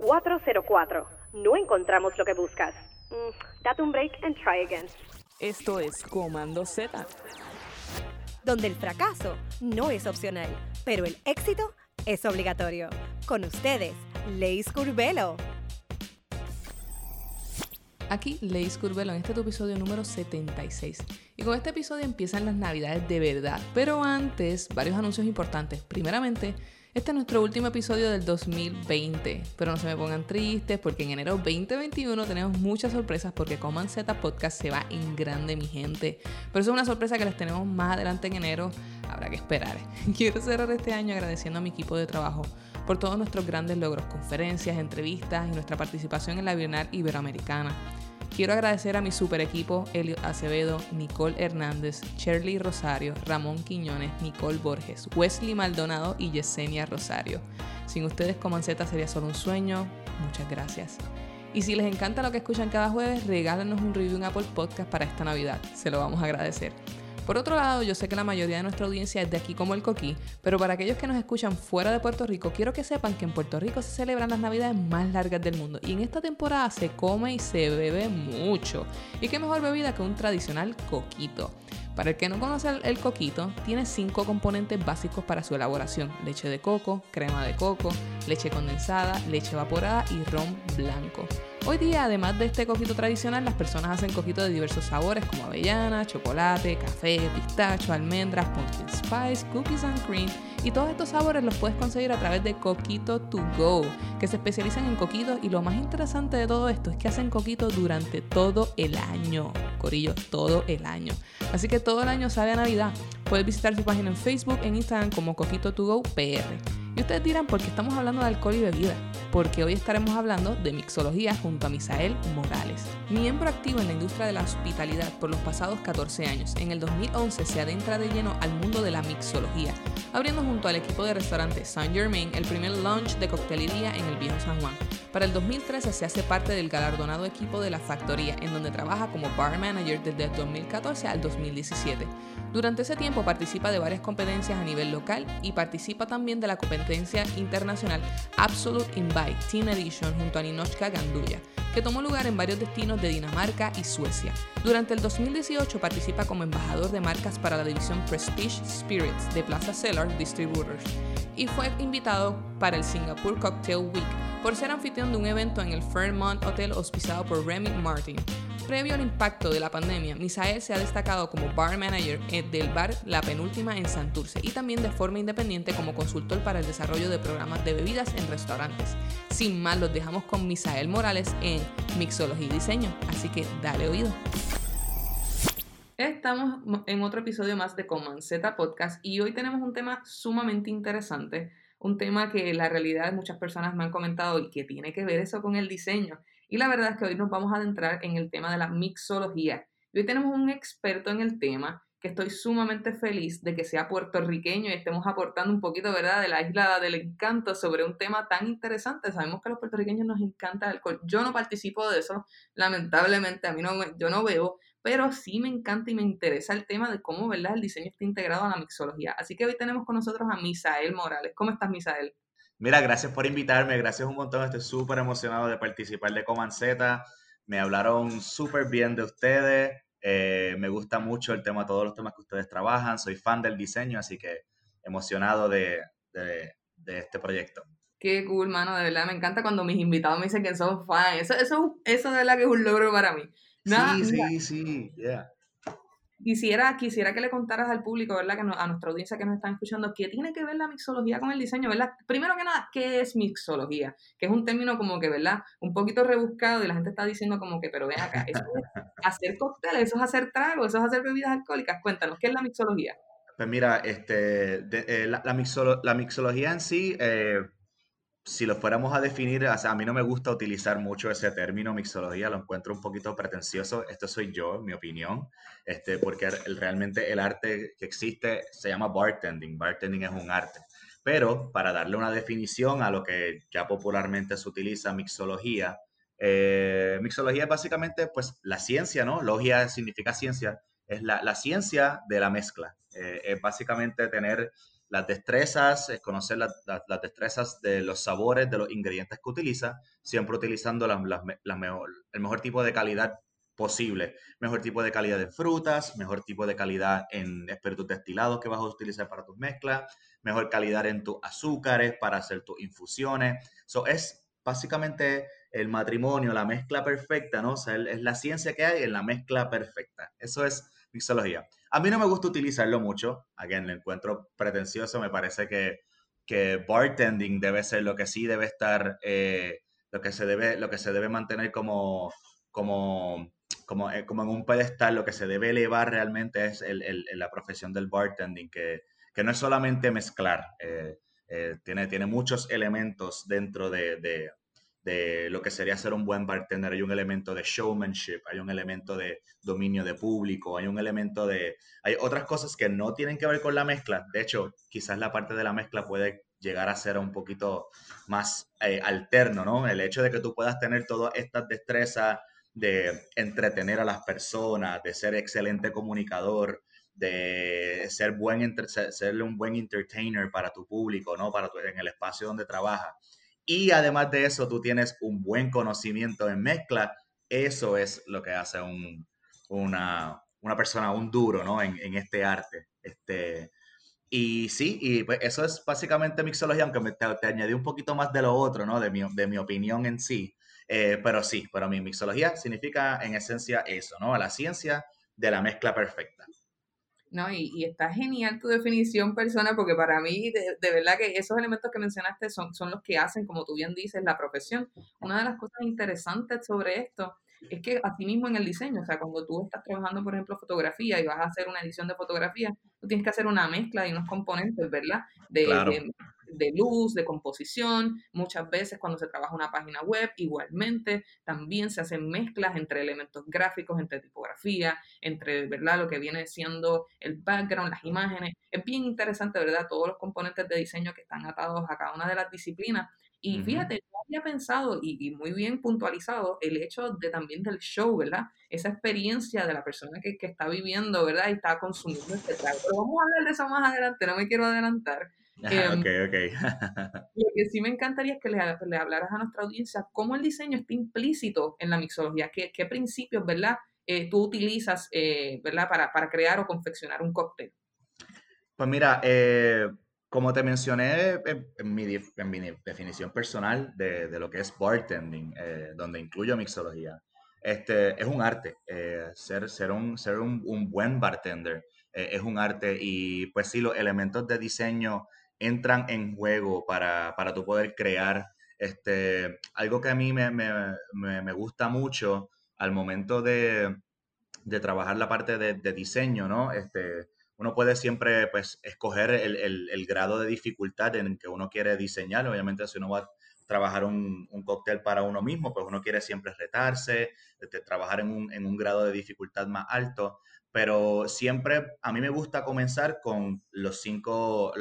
404. No encontramos lo que buscas. Mm, date un break and try again. Esto es Comando Z. Donde el fracaso no es opcional, pero el éxito es obligatorio. Con ustedes, Leis Curvelo. Aquí Leis Curvelo en este tu episodio número 76. Y con este episodio empiezan las navidades de verdad. Pero antes, varios anuncios importantes. Primeramente, este es nuestro último episodio del 2020, pero no se me pongan tristes porque en enero 2021 tenemos muchas sorpresas porque Coman Z Podcast se va en grande, mi gente. Pero eso es una sorpresa que les tenemos más adelante en enero, habrá que esperar. Quiero cerrar este año agradeciendo a mi equipo de trabajo por todos nuestros grandes logros, conferencias, entrevistas y nuestra participación en la Bienal Iberoamericana. Quiero agradecer a mi super equipo, Elio Acevedo, Nicole Hernández, Shirley Rosario, Ramón Quiñones, Nicole Borges, Wesley Maldonado y Yesenia Rosario. Sin ustedes, Comanceta sería solo un sueño. Muchas gracias. Y si les encanta lo que escuchan cada jueves, regálenos un review en Apple Podcast para esta Navidad. Se lo vamos a agradecer. Por otro lado, yo sé que la mayoría de nuestra audiencia es de aquí como el coquí, pero para aquellos que nos escuchan fuera de Puerto Rico, quiero que sepan que en Puerto Rico se celebran las navidades más largas del mundo y en esta temporada se come y se bebe mucho. Y qué mejor bebida que un tradicional coquito. Para el que no conoce el coquito, tiene cinco componentes básicos para su elaboración: leche de coco, crema de coco, leche condensada, leche evaporada y ron blanco. Hoy día, además de este coquito tradicional, las personas hacen coquitos de diversos sabores como avellana, chocolate, café, pistacho, almendras, pumpkin spice, cookies and cream. Y todos estos sabores los puedes conseguir a través de Coquito to Go, que se especializan en coquitos. Y lo más interesante de todo esto es que hacen coquitos durante todo el año. Corillo, todo el año. Así que todo el año sabe a Navidad. Puedes visitar su página en Facebook, en Instagram como Coquito to Go PR. Y ustedes dirán, ¿por qué estamos hablando de alcohol y bebida? Porque hoy estaremos hablando de mixología junto a Misael Morales, miembro activo en la industria de la hospitalidad por los pasados 14 años. En el 2011 se adentra de lleno al mundo de la mixología, abriendo junto al equipo de restaurante Saint Germain el primer launch de coctelería en el Viejo San Juan. Para el 2013 se hace parte del galardonado equipo de la Factoría, en donde trabaja como bar manager desde el 2014 al 2017. Durante ese tiempo participa de varias competencias a nivel local y participa también de la competencia internacional Absolute Invite Team Edition junto a Ninochka Ganduya, que tomó lugar en varios destinos de Dinamarca y Suecia. Durante el 2018 participa como embajador de marcas para la división Prestige Spirits de Plaza Cellar Distributors y fue invitado para el Singapore Cocktail Week por ser anfitrión de un evento en el Fairmont Hotel auspiciado por Remy Martin. Previo al impacto de la pandemia, Misael se ha destacado como bar manager eh, del bar La Penúltima en Santurce y también de forma independiente como consultor para el desarrollo de programas de bebidas en restaurantes. Sin más, los dejamos con Misael Morales en Mixología y Diseño, así que dale oído. Estamos en otro episodio más de Comanceta Podcast y hoy tenemos un tema sumamente interesante, un tema que la realidad muchas personas me han comentado y que tiene que ver eso con el diseño. Y la verdad es que hoy nos vamos a adentrar en el tema de la mixología. Y hoy tenemos un experto en el tema que estoy sumamente feliz de que sea puertorriqueño y estemos aportando un poquito, ¿verdad?, de la isla del encanto sobre un tema tan interesante. Sabemos que a los puertorriqueños nos encanta el alcohol. Yo no participo de eso, lamentablemente, a mí no, yo no bebo, pero sí me encanta y me interesa el tema de cómo, ¿verdad?, el diseño está integrado a la mixología. Así que hoy tenemos con nosotros a Misael Morales. ¿Cómo estás, Misael? Mira, gracias por invitarme, gracias un montón, estoy súper emocionado de participar de Coman Z. Me hablaron súper bien de ustedes, eh, me gusta mucho el tema, todos los temas que ustedes trabajan, soy fan del diseño, así que emocionado de, este proyecto. Qué cool, mano, de verdad, me encanta cuando mis invitados me dicen que son fans, eso, eso, eso de verdad que es un logro para mí. sí, sí, sí, yeah. Quisiera, quisiera que le contaras al público, ¿verdad? Que a nuestra audiencia que nos están escuchando, ¿qué tiene que ver la mixología con el diseño, ¿verdad? Primero que nada, ¿qué es mixología? Que es un término como que, ¿verdad? Un poquito rebuscado y la gente está diciendo como que, pero ven acá, eso es hacer cócteles, eso es hacer tragos, eso es hacer bebidas alcohólicas. Cuéntanos, ¿qué es la mixología? Pues mira, este, eh, la, la, mixología en sí... Eh, si lo fuéramos a definir, a mí no me gusta utilizar mucho ese término mixología, lo encuentro un poquito pretencioso. Esto soy yo, en mi opinión, este, porque realmente el arte que existe se llama bartending. Bartending es un arte. Pero para darle una definición a lo que ya popularmente se utiliza, mixología, eh, mixología es básicamente pues la ciencia, ¿no? Logia significa ciencia, es la, la ciencia de la mezcla. Eh, es básicamente tener las destrezas, es conocer las destrezas de los sabores, de los ingredientes que utiliza, siempre utilizando mejor, el mejor tipo de calidad posible. Mejor tipo de calidad en frutas, mejor tipo de calidad en espíritus destilados que vas a utilizar para tus mezclas, mejor calidad en tus azúcares para hacer tus infusiones. Eso es básicamente el matrimonio, la mezcla perfecta, ¿no? Es la ciencia que hay en la mezcla perfecta. Eso es mixología. A mí no me gusta utilizarlo mucho. Again, lo encuentro pretencioso. Me parece que, que bartending debe ser lo que sí debe estar, eh, lo, que se debe, lo que se debe mantener como, como, como, eh, en un pedestal. Lo que se debe elevar realmente es el, la profesión del bartending, que, que no es solamente mezclar. Eh, tiene, tiene muchos elementos dentro de, de de lo que sería ser un buen bartender. Hay un elemento de showmanship, hay un elemento de dominio de público, hay un elemento de... Hay otras cosas que no tienen que ver con la mezcla. De hecho, quizás la parte de la mezcla puede llegar a ser un poquito más eh, alterno, ¿no? El hecho de que tú puedas tener todas estas destrezas de entretener a las personas, de ser excelente comunicador, de ser, buen, ser un buen entertainer para tu público, ¿no? Para en el espacio donde trabajas y además de eso tú tienes un buen conocimiento en mezcla, eso es lo que hace un, una, una, persona, un duro, ¿no? En, este arte. Este, y sí, y pues eso es básicamente mixología, aunque me, te, añadí un poquito más de lo otro, ¿no? De mi, de mi opinión en sí. Eh, pero sí, para mí mixología significa en esencia eso, ¿no? La ciencia de la mezcla perfecta. No, y, y, está genial tu definición, persona, porque para mí, de, de, verdad que esos elementos que mencionaste son, son los que hacen, como tú bien dices, la profesión. Una de las cosas interesantes sobre esto es que mismo en el diseño, o sea, cuando tú estás trabajando, por ejemplo, fotografía y vas a hacer una edición de fotografía, tú tienes que hacer una mezcla de unos componentes, ¿verdad? De, de, de, luz, de composición. Muchas veces cuando se trabaja una página web, igualmente, también se hacen mezclas entre elementos gráficos, entre tipografía, entre, ¿verdad? Lo que viene siendo el background, las imágenes. Es bien interesante, ¿verdad? Todos los componentes de diseño que están atados a cada una de las disciplinas y fíjate, yo había pensado y, muy bien puntualizado el hecho de también del show, ¿verdad? Esa experiencia de la persona que, que está viviendo, ¿verdad? Y está consumiendo este trago. Pero vamos a hablar de eso más adelante, no me quiero adelantar. Em, ok, ok. lo que sí me encantaría es que le, le, hablaras a nuestra audiencia cómo el diseño está implícito en la mixología, qué, qué principios, ¿verdad? Eh, tú utilizas, eh, ¿verdad? Para, para crear o confeccionar un cóctel. Pues mira, eh, como te mencioné en, mi, definición personal de, lo que es bartending, donde incluyo mixología, este, es un arte. Ser, ser, un, ser un, buen bartender es un arte y pues sí, los elementos de diseño entran en juego para, para tú poder crear este, algo que a mí me, me, gusta mucho al momento de, de trabajar la parte de, de diseño, ¿no? Este, uno puede siempre pues escoger el, grado de dificultad en que uno quiere diseñar. Obviamente si uno va a trabajar un, cóctel para uno mismo, pues uno quiere siempre retarse, este, trabajar en un, grado de dificultad más alto. Pero siempre a mí me gusta comenzar con los cinco,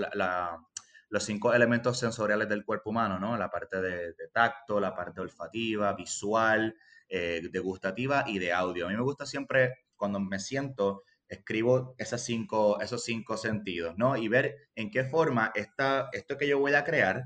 los cinco elementos sensoriales del cuerpo humano, ¿no? La parte de, tacto, la parte olfativa, visual, eh, degustativa y de audio. A mí me gusta siempre cuando me siento escribo esas cinco, esos cinco sentidos, ¿no? Y ver en qué forma esta, esto que yo voy a crear,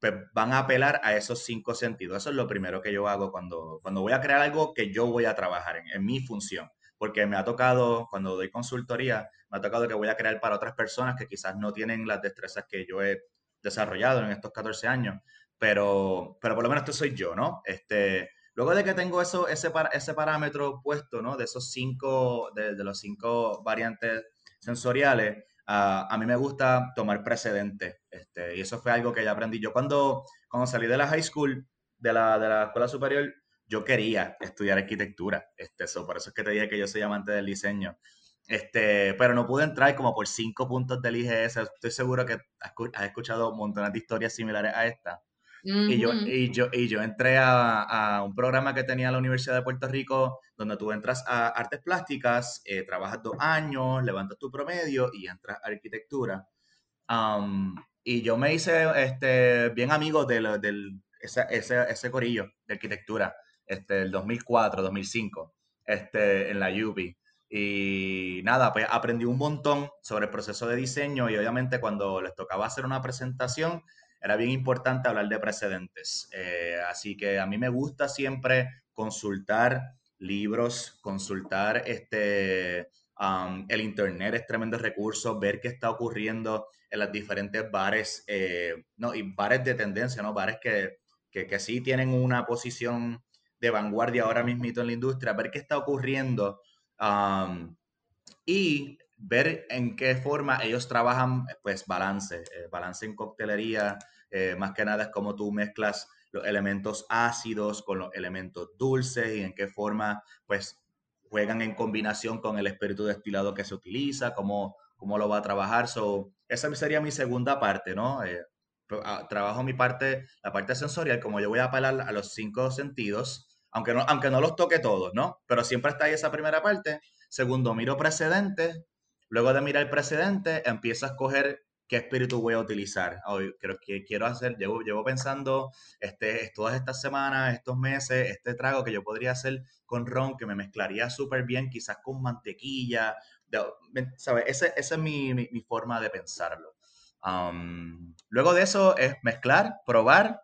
pues van a apelar a esos cinco sentidos. Eso es lo primero que yo hago cuando, cuando voy a crear algo que yo voy a trabajar en, en mi función. Porque me ha tocado, cuando doy consultoría, me ha tocado que voy a crear para otras personas que quizás no tienen las destrezas que yo he desarrollado en estos 14 años, pero, pero por lo menos esto soy yo, ¿no? Este, Luego de que tengo eso, ese, ese parámetro puesto, ¿no? De esos cinco, de, los cinco variantes sensoriales, ah, a mí me gusta tomar precedente. Este, y eso fue algo que ya aprendí. Yo cuando, cuando salí de la high school, de la, de la escuela superior, yo quería estudiar arquitectura. Este, eso, por eso es que te dije que yo soy amante del diseño. Este, pero no pude entrar como por cinco puntos del IGS. Estoy seguro que has escuchado montones de historias similares a esta y, yo, y, yo, y yo entré a, a, un programa que tenía la Universidad de Puerto Rico, donde tú entras a artes plásticas, eh, trabajas dos años, levantas tu promedio y entras a arquitectura. y yo me hice este, bien amigo de del, ese, ese, ese, corillo de arquitectura, este, el 2004, 2005, este, en la UBI. Y nada, pues aprendí un montón sobre el proceso de diseño y obviamente cuando les tocaba hacer una presentación era bien importante hablar de precedentes. Eh, así que a mí me gusta siempre consultar libros, consultar este, el internet es tremendo recurso, ver qué está ocurriendo en las diferentes bares, eh, no, y bares de tendencia, ¿no? Bares que, que, sí tienen una posición de vanguardia ahora mismito en la industria, ver qué está ocurriendo y ver en qué forma ellos trabajan, pues balance, eh, balance en coctelería, eh, más que nada es como tú mezclas los elementos ácidos con los elementos dulces y en qué forma, pues juegan en combinación con el espíritu destilado que se utiliza, cómo, cómo lo va a trabajar. So, esa sería mi segunda parte, ¿no? Eh, trabajo mi parte, la parte sensorial, como yo voy a apelar a los cinco sentidos, aunque no, aunque no los toque todos, ¿no? Pero siempre está ahí esa primera parte. Segundo, miro precedentes. Luego de mirar el precedente, empiezo a escoger qué espíritu voy a utilizar. Hoy creo que quiero hacer, llevo, llevo pensando este, todas estas semanas, estos meses, este trago que yo podría hacer con ron, que me mezclaría súper bien, quizás con mantequilla. ¿Sabes? Esa es mi, mi, forma de pensarlo. Um, luego de eso es mezclar, probar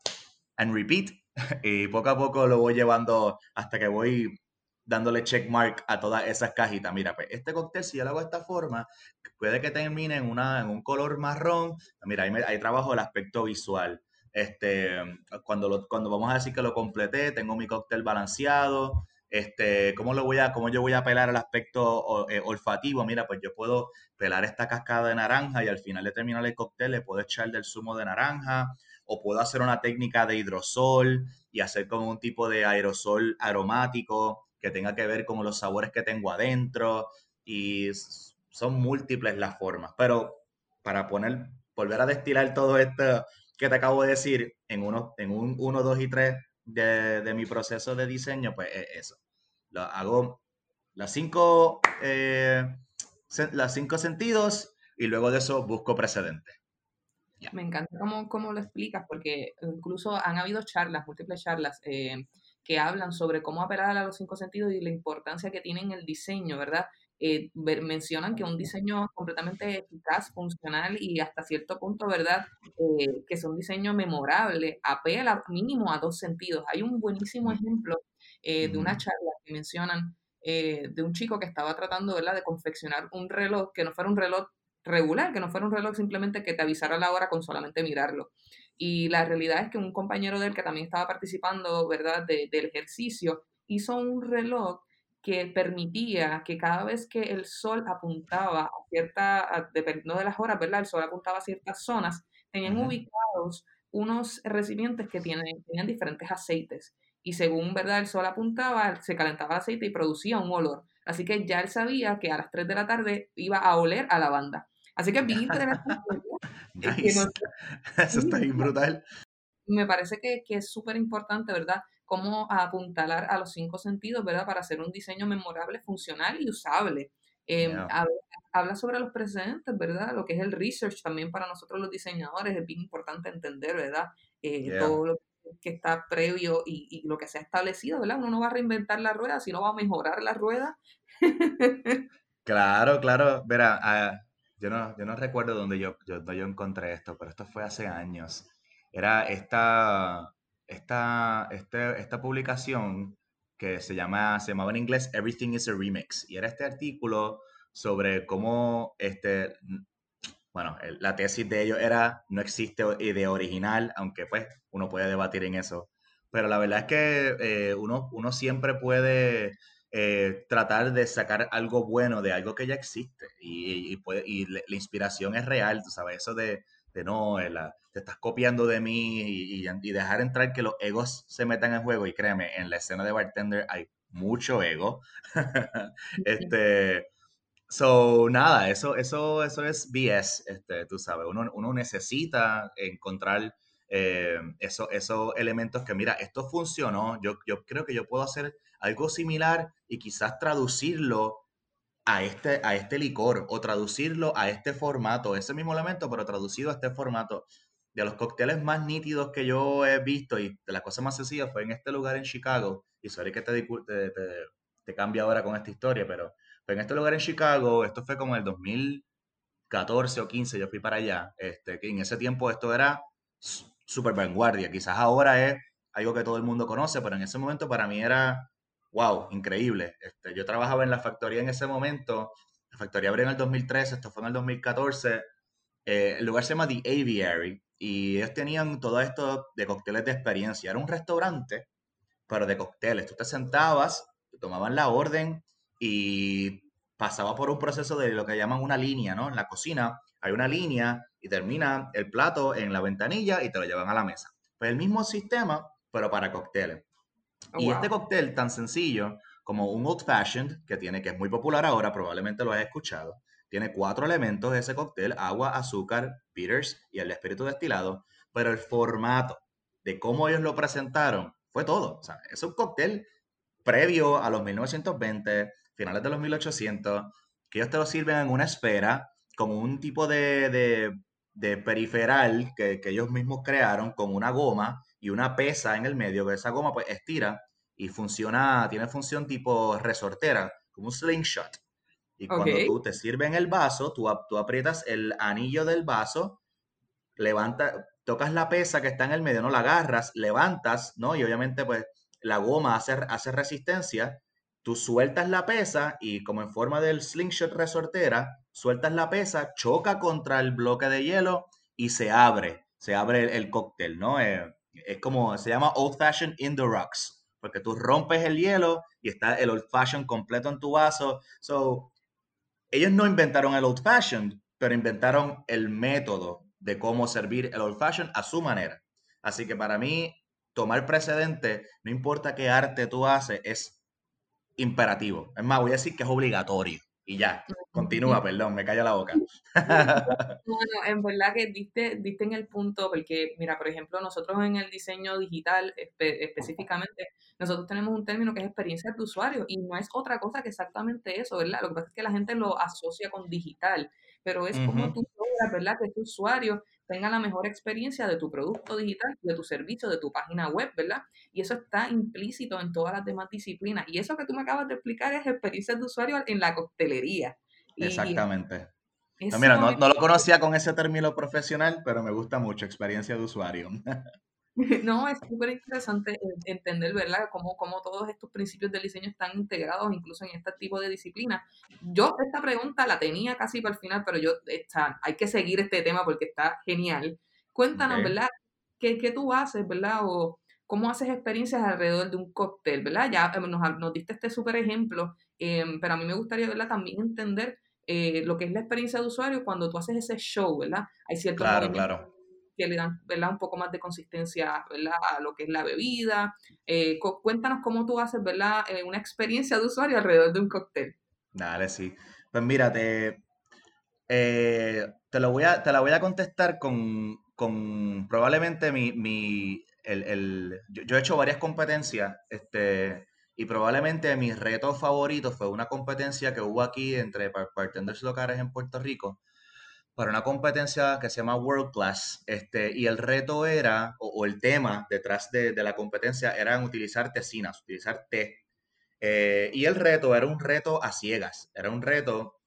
and repeat. Y poco a poco lo voy llevando hasta que voy dándole checkmark a todas esas cajitas. Mira, pues este cóctel, si yo lo hago de esta forma, puede que termine en, una, en un color marrón. Mira, ahí, ahí trabajo el aspecto visual. Este, cuando, lo, cuando vamos a decir que lo completé, tengo mi cóctel balanceado. Este, ¿cómo, lo voy a, ¿Cómo yo voy a pelar el aspecto eh, olfativo? Mira, pues yo puedo pelar esta cascada de naranja y al final de terminar el cóctel le puedo echar del zumo de naranja o puedo hacer una técnica de hidrosol y hacer como un tipo de aerosol aromático que tenga que ver con los sabores que tengo adentro y son múltiples las formas, pero para poner, volver a destilar todo esto que te acabo de decir en, uno, en un 1, 2 y 3 de, mi proceso de diseño, pues es eso. Lo hago las cinco, eh, las cinco sentidos y luego de eso busco precedentes. Me encanta cómo, cómo, lo explicas, porque incluso han habido charlas, múltiples charlas, eh, que hablan sobre cómo apelar a los cinco sentidos y la importancia que tiene en el diseño, ¿verdad? Eh, mencionan que un diseño completamente eficaz, funcional y hasta cierto punto, ¿verdad? Eh, que es un diseño memorable, apela mínimo a dos sentidos. Hay un buenísimo ejemplo eh, de una charla que mencionan de un chico que estaba tratando, ¿verdad?, de confeccionar un reloj que no fuera un reloj regular, que no fuera un reloj simplemente que te avisara la hora con solamente mirarlo. Y la realidad es que un compañero de él que también estaba participando, ¿verdad?, del ejercicio, hizo un reloj que permitía que cada vez que el sol apuntaba a cierta, dependiendo de las horas, ¿verdad? El sol apuntaba a ciertas zonas, tenían ubicados unos recipientes que tienen, tenían diferentes aceites. Y según, ¿verdad? El sol apuntaba, se calentaba el aceite y producía un olor. Así que ya él sabía que a las 3 de la tarde iba a oler a lavanda. Así que bien interesante. Eso está bien brutal. Me parece que, que es súper importante, ¿verdad? Cómo apuntalar a los cinco sentidos, ¿verdad? Para hacer un diseño memorable, funcional y usable. Eh, habla, sobre los precedentes, ¿verdad? Lo que es el research también para nosotros los diseñadores es bien importante entender, ¿verdad? Eh, todo lo que está previo y, y, lo que se ha establecido, ¿verdad? Uno no va a reinventar la rueda, sino va a mejorar la rueda. claro, claro. Verá, ah, yo no, yo no recuerdo dónde yo, yo, yo encontré esto, pero esto fue hace años. Era esta, esta, este, esta publicación que se, llama, se llamaba en inglés Everything is a Remix. Y era este artículo sobre cómo, este, bueno, la tesis de ellos era no existe idea original, aunque pues uno puede debatir en eso. Pero la verdad es que eh, uno, uno siempre puede eh, tratar de sacar algo bueno de algo que ya existe y, puede, y la, inspiración es real, tú sabes, eso de, de no, eh, te estás copiando de mí y, y, dejar entrar que los egos se metan en juego. Y créeme, en la escena de Bartender hay mucho ego. este, so, nada, eso, eso, eso es BS, este, tú sabes, uno, uno necesita encontrar eh, esos elementos que, mira, esto funcionó, yo, yo creo que yo puedo hacer algo similar y quizás traducirlo a este, a este licor o traducirlo a este formato, ese mismo elemento, pero traducido a este formato. De los cócteles más nítidos que yo he visto y de la cosa más sencilla fue en este lugar en Chicago, y sorry que te, te, te, te cambia ahora con esta historia, pero Pero en este lugar en Chicago, esto fue como el 2014 o 15, yo fui para allá. Este, que en ese tiempo esto era súper vanguardia. Quizás ahora es algo que todo el mundo conoce, pero en ese momento para mí era, wow, increíble. Este, yo trabajaba en la factoría en ese momento. La factoría abrió en el 2013, esto fue en el 2014. Eh, el lugar se llama The Aviary y ellos tenían todo esto de cócteles de experiencia. Era un restaurante, pero de cócteles. Tú te sentabas, te tomaban la orden y pasaba por un proceso de lo que llaman una línea, ¿no? En la cocina hay una línea y termina el plato en la ventanilla y te lo llevan a la mesa. Pues el mismo sistema, pero para cócteles. Oh, y este cóctel tan sencillo como un old fashioned, que tiene, que es muy popular ahora, probablemente lo has escuchado, tiene cuatro elementos ese cóctel, agua, azúcar, bitters y el espíritu destilado, pero el formato de cómo ellos lo presentaron fue todo. O sea, es un cóctel previo a los 1920, finales de los 1800, que ellos te lo sirven en una esfera, como un tipo de, de, periferal que, que, ellos mismos crearon con una goma y una pesa en el medio, que esa goma pues estira y funciona, tiene función tipo resortera, como un slingshot. Y cuando tú te sirves el vaso, tú, tú aprietas el anillo del vaso, levanta, tocas la pesa que está en el medio, no la agarras, levantas, ¿no? Y obviamente, pues, la goma hace, hace resistencia. Tú sueltas la pesa y como en forma del slingshot resortera, sueltas la pesa, choca contra el bloque de hielo y se abre, se abre el, cóctel, ¿no? Eh, es como, se llama old fashioned in the rocks, porque tú rompes el hielo y está el old fashioned completo en tu vaso. So, ellos no inventaron el old fashioned, pero inventaron el método de cómo servir el old fashioned a su manera. Así que para mí, tomar precedente, no importa qué arte tú haces, es imperativo. Es más, voy a decir que es obligatorio. Y ya, continúa, perdón, me calla la boca. Bueno, en verdad que diste, diste en el punto, porque mira, por ejemplo, nosotros en el diseño digital específicamente, nosotros tenemos un término que es experiencia de usuario y no es otra cosa que exactamente eso, ¿verdad? Lo que pasa es que la gente lo asocia con digital, pero es como tú logras, ¿verdad? Que tu usuario tenga la mejor experiencia de tu producto digital, de tu servicio, de tu página web, ¿verdad? Y eso está implícito en todas las demás disciplinas. Y eso que tú me acabas de explicar es experiencia de usuario en la coctelería. Exactamente. mira, no, no, lo conocía con ese término profesional, pero me gusta mucho experiencia de usuario. No, es súper interesante entender, ¿verdad?, cómo, cómo todos estos principios del diseño están integrados incluso en este tipo de disciplina. Yo esta pregunta la tenía casi para el final, pero yo, está, hay que seguir este tema porque está genial. Cuéntanos, ¿verdad?, ¿Qué, ¿qué, tú haces, ¿verdad?, o cómo haces experiencias alrededor de un cóctel, ¿verdad? Ya eh, nos, nos diste este súper ejemplo, em, pero a mí me gustaría, ¿verdad?, también entender eh, lo que es la experiencia de usuario cuando tú haces ese show, ¿verdad? Hay ciertos claro, claro que le dan ¿verdad? un poco más de consistencia ¿verdad? a lo que es la bebida. Eh, cuéntanos cómo tú haces ¿verdad? Eh, una experiencia de usuario alrededor de un cóctel. Dale, sí. Pues mira, te, eh, te, lo voy a, te la voy a contestar con, con probablemente mi... mi el, el, yo, he hecho varias competencias este, y probablemente mi reto favorito fue una competencia que hubo aquí entre bartenders locales en Puerto Rico para una competencia que se llama World Class, este, y el reto era, o, el tema detrás de, la competencia era utilizar tecinas, utilizar té. Eh, y el reto era un reto a ciegas, era un reto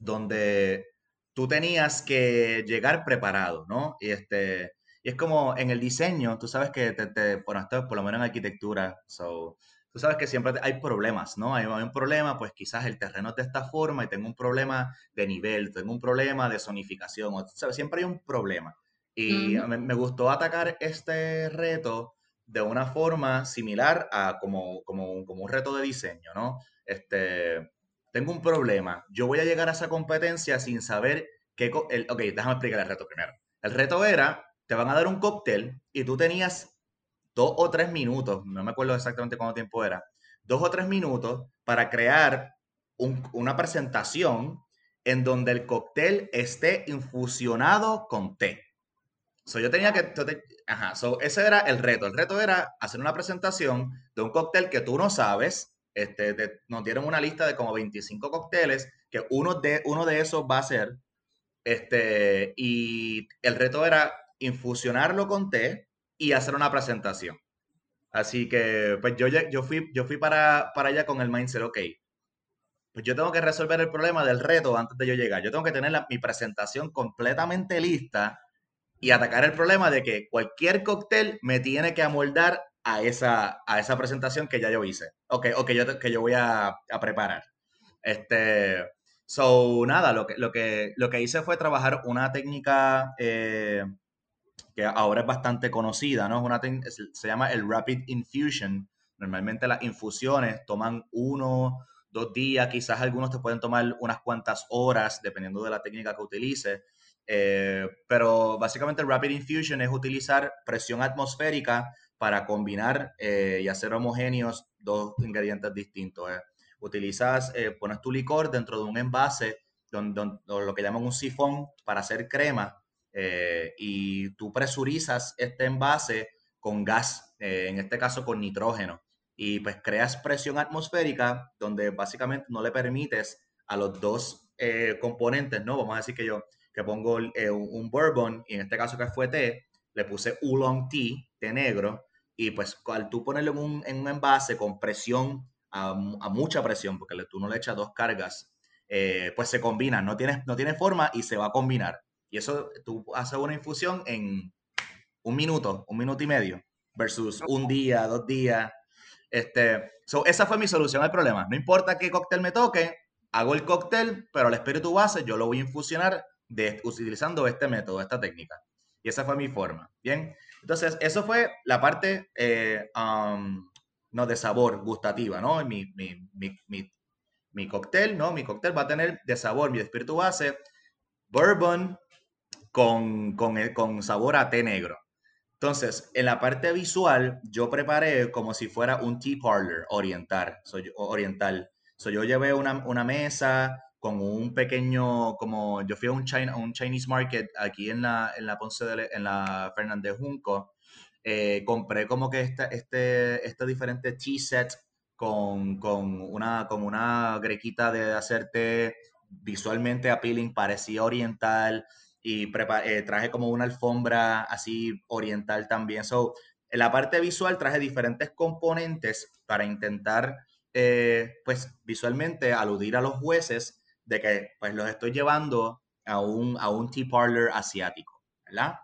donde tú tenías que llegar preparado, ¿no? Y, este, y es como en el diseño, tú sabes que, te, te, bueno, esto por lo menos en arquitectura, so, tú sabes que siempre hay problemas, ¿no? Hay, un problema, pues quizás el terreno es de esta forma y tengo un problema de nivel, tengo un problema de zonificación, o, ¿sabes? Siempre hay un problema. Y me, gustó atacar este reto de una forma similar a como, como, como un reto de diseño, ¿no? Este, tengo un problema, yo voy a llegar a esa competencia sin saber qué... El, ok, déjame explicar el reto primero. El reto era, te van a dar un cóctel y tú tenías dos o tres minutos, no me acuerdo exactamente cuánto tiempo era, dos o tres minutos para crear una presentación en donde el cóctel esté infusionado con té. So, yo tenía que... Ajá, so, ese era el reto. El reto era hacer una presentación de un cóctel que tú no sabes. Este, nos dieron una lista de como 25 cócteles, que uno de, uno de esos va a ser. Este, y el reto era infusionarlo con té y hacer una presentación. Así que, pues yo, yo fui, yo fui para, para allá con el mindset, ok, pues yo tengo que resolver el problema del reto antes de yo llegar. Yo tengo que tener mi presentación completamente lista y atacar el problema de que cualquier cóctel me tiene que amoldar a esa, a esa presentación que ya yo hice o que, yo, que yo voy a, preparar. Este, so, nada, lo que, lo, que, lo que hice fue trabajar una técnica eh, que ahora es bastante conocida, ¿no? Se llama el Rapid Infusion. Normalmente las infusiones toman uno, dos días, quizás algunos te pueden tomar unas cuantas horas, dependiendo de la técnica que utilices. Eh, pero básicamente el Rapid Infusion es utilizar presión atmosférica para combinar eh, y hacer homogéneos dos ingredientes distintos. Eh. Utilizas, pones tu licor dentro de un envase, donde, lo que llaman un sifón para hacer crema, y tú presurizas este envase con gas, en este caso con nitrógeno y pues creas presión atmosférica donde básicamente no le permites a los dos eh, componentes, ¿no? Vamos a decir que yo que pongo eh, un, bourbon y en este caso que fue té, le puse oolong tea, té negro, y pues al tú ponerlo en un, en un envase con presión, a, mucha presión, porque tú no le echas dos cargas, eh, pues se combinan, no tiene, no tiene forma y se va a combinar. Y eso tú haces una infusión en un minuto, un minuto y medio, versus un día, dos días. Este, so, esa fue mi solución al problema. No importa qué cóctel me toque, hago el cóctel, pero el espíritu base yo lo voy a infusionar de, utilizando este método, esta técnica. Y esa fue mi forma. Bien. Entonces, eso fue la parte eh, um, no, de sabor, gustativa, ¿no? Mi, mi, mi, mi, cóctel, ¿no? Mi cóctel va a tener de sabor, mi espíritu base, bourbon con, con, con sabor a té negro. Entonces, en la parte visual, yo preparé como si fuera un tea parlor oriental. Soy, oriental. So, yo llevé una, mesa con un pequeño, como yo fui a un, China, un Chinese market aquí en la, en la Ponce de, en la Fernández Junco. Eh, compré como que este, este, este diferente tea set con, con, una, con una grequita de hacerte visualmente appealing, parecía oriental y eh, traje como una alfombra así oriental también. So, en la parte visual traje diferentes componentes para intentar, eh, pues, visualmente aludir a los jueces de que, pues, los estoy llevando a un, a un tea parlor asiático, ¿verdad?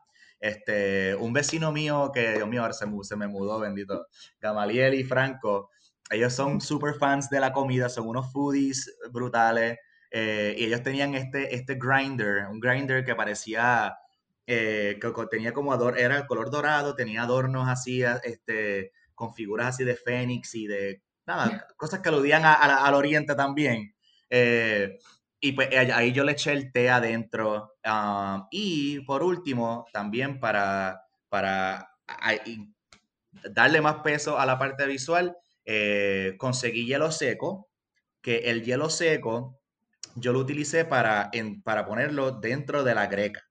Este, un vecino mío que, Dios mío, ahora se, se me mudó, bendito, Gamaliel y Franco, ellos son super fans de la comida, son unos foodies brutales. Eh, y ellos tenían este, este grinder, un grinder que parecía, eh, que tenía como ador, era color dorado, tenía adornos así, este, con figuras así de fénix y de, nada, cosas que aludían al oriente también. Eh, y pues ahí yo le eché el té adentro. Ah, y por último, también para, para darle más peso a la parte visual, conseguí hielo seco, que el hielo seco yo lo utilicé para, para ponerlo dentro de la greca.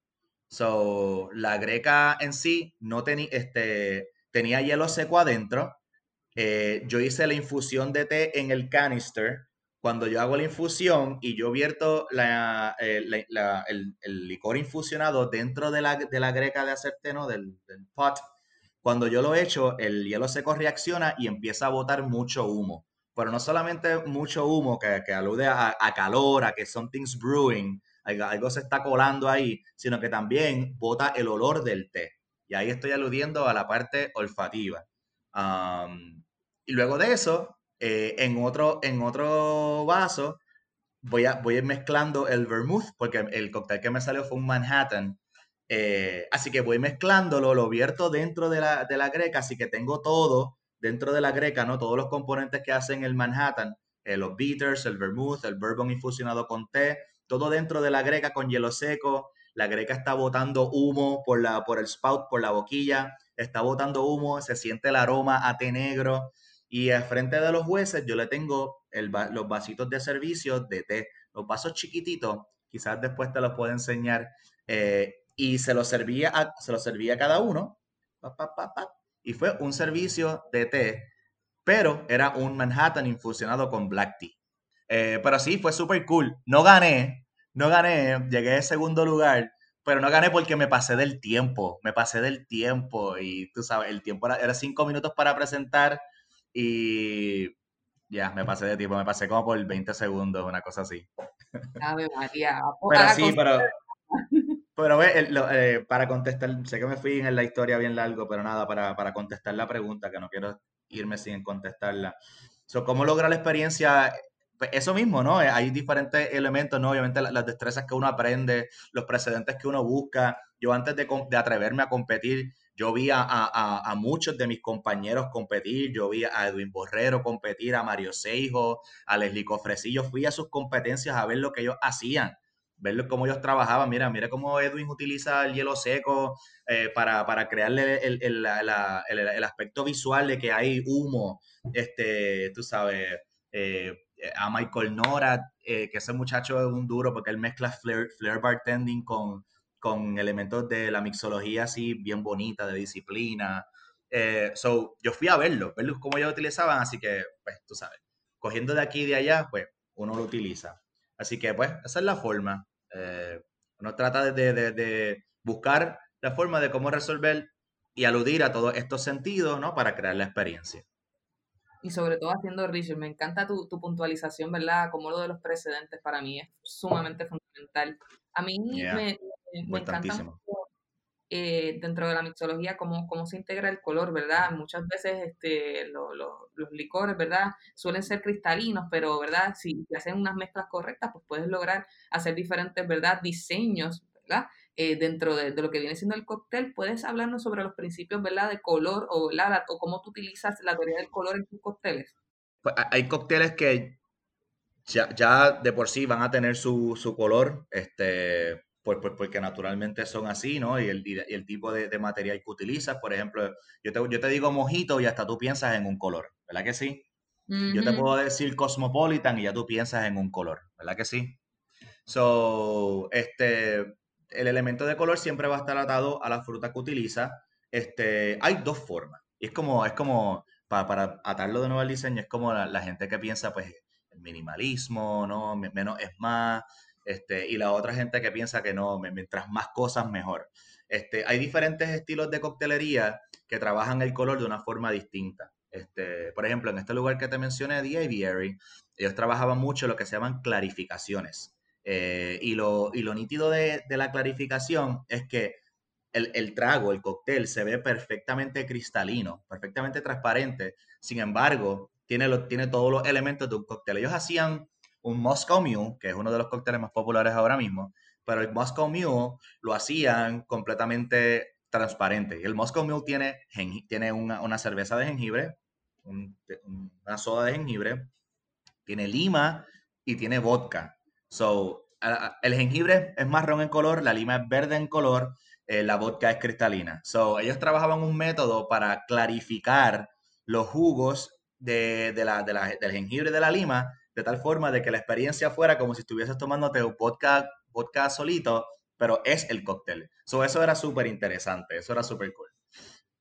So, la greca en sí no tenía, este, tenía hielo seco adentro. Eh, yo hice la infusión de té en el canister. Cuando yo hago la infusión y yo vierto la, eh, el, licor infusionado dentro de la, de greca de hacer té, ¿no? Del, del pot, cuando yo lo echo, el hielo seco reacciona y empieza a botar mucho humo pero no solamente mucho humo que, que alude a, calor, a que something's brewing, algo, se está colando ahí, sino que también bota el olor del té. Y ahí estoy aludiendo a la parte olfativa. y luego de eso, eh, en, otro, en otro vaso, voy a, voy ir mezclando el vermouth, porque el cóctel que me salió fue un Manhattan. Eh, así que voy mezclándolo, lo vierto dentro de la, de la greca, así que tengo todo dentro de la greca, ¿no? Todos los componentes que hacen el Manhattan, eh, los bitters, el vermouth, el bourbon infusionado con té, todo dentro de la greca con hielo seco. La greca está botando humo por, la, por el spout, por la boquilla, está botando humo, se siente el aroma a té negro. Y al frente de los jueces yo le tengo los vasitos de servicio de té, los vasos chiquititos, quizás después te los puedo enseñar. Eh, y se los servía a, servía cada uno. Y fue un servicio de té, pero era un Manhattan infusionado con black tea. Eh, pero sí, fue súper cool. No gané, no gané, llegué en segundo lugar, pero no gané porque me pasé del tiempo, me pasé del tiempo y tú sabes, el tiempo era, cinco minutos para presentar y Ya, me pasé de tiempo, me pasé como por 20 segundos, una cosa así. Ave María. Pero sí, pero, pero ve, eh, para contestar, sé que me fui en la historia bien largo, pero nada, para, para contestar la pregunta, que no quiero irme sin contestarla. So, ¿Cómo lograr la experiencia? Pues eso mismo, ¿no? Hay diferentes elementos, ¿no? Obviamente las, destrezas que uno aprende, los precedentes que uno busca. Yo antes de, de atreverme a competir, yo vi a, a, a, muchos de mis compañeros competir, yo vi a Edwin Borrero competir, a Mario Seijo, a Leslie Cofrecillo, fui a sus competencias a ver lo que ellos hacían ver cómo ellos trabajaban. Mira, mira cómo Edwin utiliza el hielo seco eh, para, para, crearle el, el, el, aspecto visual de que hay humo. Este, tú sabes, eh, a Michael Nora, eh, que ese muchacho es un duro porque él mezcla flair, bartending con, con elementos de la mixología así bien bonita, de disciplina. so, yo fui a verlo, verlo cómo ellos utilizaban, así que, pues, tú sabes, cogiendo de aquí y de allá, pues, uno lo utiliza. Así que, pues, esa es la forma. Eh, uno trata de, buscar la forma de cómo resolver y aludir a todos estos sentidos, ¿no? Para crear la experiencia. Y sobre todo haciendo research. Me encanta tu, puntualización, ¿verdad? Como lo de los precedentes para mí es sumamente fundamental. A mí me, encanta eh, dentro de la mixología cómo, cómo se integra el color, ¿verdad? Muchas veces este, los licores, ¿verdad? Suelen ser cristalinos, pero, ¿verdad? Si hacen unas mezclas correctas, pues puedes lograr hacer diferentes, ¿verdad? Diseños, ¿verdad? Eh, dentro de, lo que viene siendo el cóctel, ¿puedes hablarnos sobre los principios, ¿verdad? De color o, ¿verdad? o cómo tú utilizas la teoría del color en tus cócteles. Pues hay cócteles que ya, ya, de por sí van a tener su, su color, este, pues, pues, porque naturalmente son así, ¿no? Y el, y el tipo de, de, material que utilizas, por ejemplo, yo te, yo te digo mojito y hasta tú piensas en un color, ¿verdad que sí? Yo te puedo decir cosmopolitan y ya tú piensas en un color, ¿verdad que sí? So, este, el elemento de color siempre va a estar atado a la fruta que utiliza. Este, hay dos formas. Y es como, es como, para, para atarlo de nuevo al diseño, es como la, la gente que piensa, pues, el minimalismo, ¿no? Menos es más. Este, y la otra gente que piensa que no, mientras más cosas, mejor. Este, hay diferentes estilos de coctelería que trabajan el color de una forma distinta. Este, por ejemplo, en este lugar que te mencioné, The Aviary, ellos trabajaban mucho lo que se llaman clarificaciones. Eh, y, lo, y, lo, nítido de, de, la clarificación es que el, el, trago, el cóctel, se ve perfectamente cristalino, perfectamente transparente. Sin embargo, tiene, lo, tiene todos los elementos de un cóctel. Ellos hacían un Moscow Mule, que es uno de los cócteles más populares ahora mismo, pero el Moscow Mule lo hacían completamente transparente. El Moscow Mule tiene, tiene una, una cerveza de jengibre, una soda de jengibre, tiene lima y tiene vodka. So, el jengibre es marrón en color, la lima es verde en color, eh, la vodka es cristalina. So, ellos trabajaban un método para clarificar los jugos de, de la, del jengibre de la lima de tal forma de que la experiencia fuera como si estuvieses tomándote un vodka, vodka solito, pero es el cóctel. So, eso era súper interesante, eso era súper cool.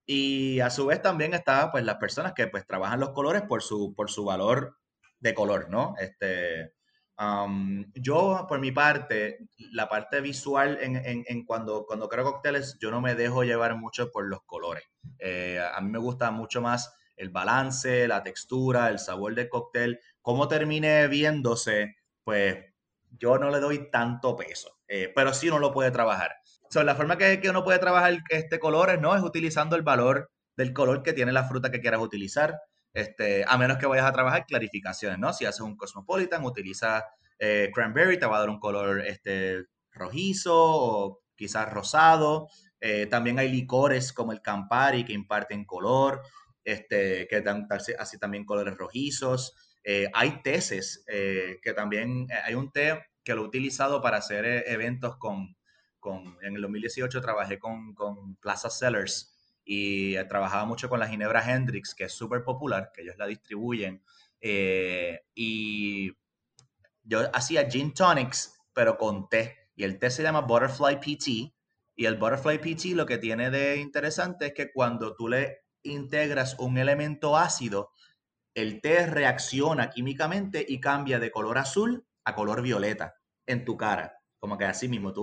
Y a su vez también está pues las personas que pues trabajan los colores por su, por su valor de color, ¿no? Este, yo por mi parte, la parte visual en, en, cuando, cuando creo cócteles, yo no me dejo llevar mucho por los colores. Eh, a mí me gusta mucho más el balance, la textura, el sabor del cóctel cómo termine viéndose, pues yo no le doy tanto peso, eh, pero sí uno lo puede trabajar. So, la forma que, que, uno puede trabajar este color ¿no? es utilizando el valor del color que tiene la fruta que quieras utilizar, este, a menos que vayas a trabajar clarificaciones, ¿no? Si haces un Cosmopolitan, utiliza eh, cranberry, te va a dar un color este, rojizo o quizás rosado. Eh, también hay licores como el Campari que imparten color, este, que dan así también colores rojizos. Eh, hay tesis eh, que también, eh, hay un té que lo he utilizado para hacer eventos con, con, en el 2018 trabajé con, con Plaza Sellers y trabajaba mucho con la Ginebra Hendrix, que es súper popular, que ellos la distribuyen. y yo hacía gin tonics, pero con té. Y el té se llama Butterfly PT. Y el Butterfly PT lo que tiene de interesante es que cuando tú le integras un elemento ácido, el té reacciona químicamente y cambia de color azul a color violeta en tu cara. Como que así mismo tú.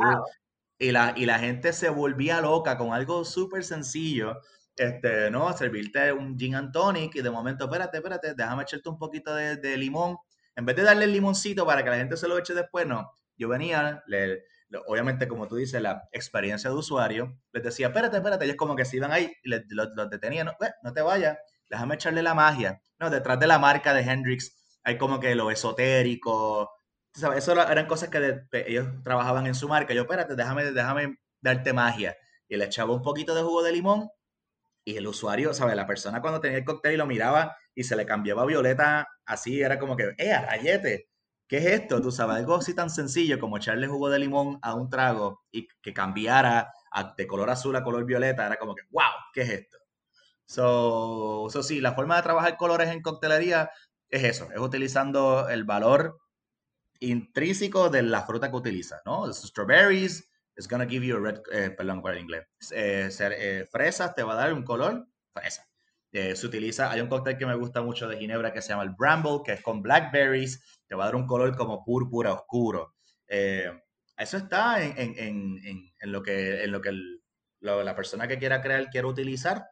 Y, la, y la gente se volvía loca con algo súper sencillo. este, no, servirte un gin and tonic y de momento, espérate, espérate, déjame echarte un poquito de, limón. En vez de darle el limoncito para que la gente se lo eche después, no. Yo venía, le, obviamente, como tú dices, la experiencia de usuario, les decía, espérate, espérate, ellos como que se iban ahí y los, detenían, no, eh, no te vayas, déjame echarle la magia. No, detrás de la marca de Hendrix hay como que lo esotérico, ¿sabes? Eso eran cosas que ellos trabajaban en su marca. Yo, espérate, déjame, déjame darte magia. Y le echaba un poquito de jugo de limón y el usuario, ¿sabes? La persona cuando tenía el cóctel y lo miraba y se le cambiaba violeta así, era como que, ¡eh, rayete! ¿Qué es esto? Tú sabes, algo así tan sencillo como echarle jugo de limón a un trago y que cambiara de color azul a color violeta, era como que, ¡wow! ¿Qué es esto? So, so sí, la forma de trabajar colores en coctelería es eso, es utilizando el valor intrínseco de la fruta que utiliza, ¿no? Los strawberries is gonna give you a red, eh, perdón, para el inglés. Eh, eh, fresas te va a dar un color fresa. se utiliza, hay un cóctel que me gusta mucho de Ginebra que se llama el Bramble, que es con blackberries, te va a dar un color como púrpura oscuro. eso está en, en, en, en, lo que, en lo que la persona que quiera crear quiere utilizar.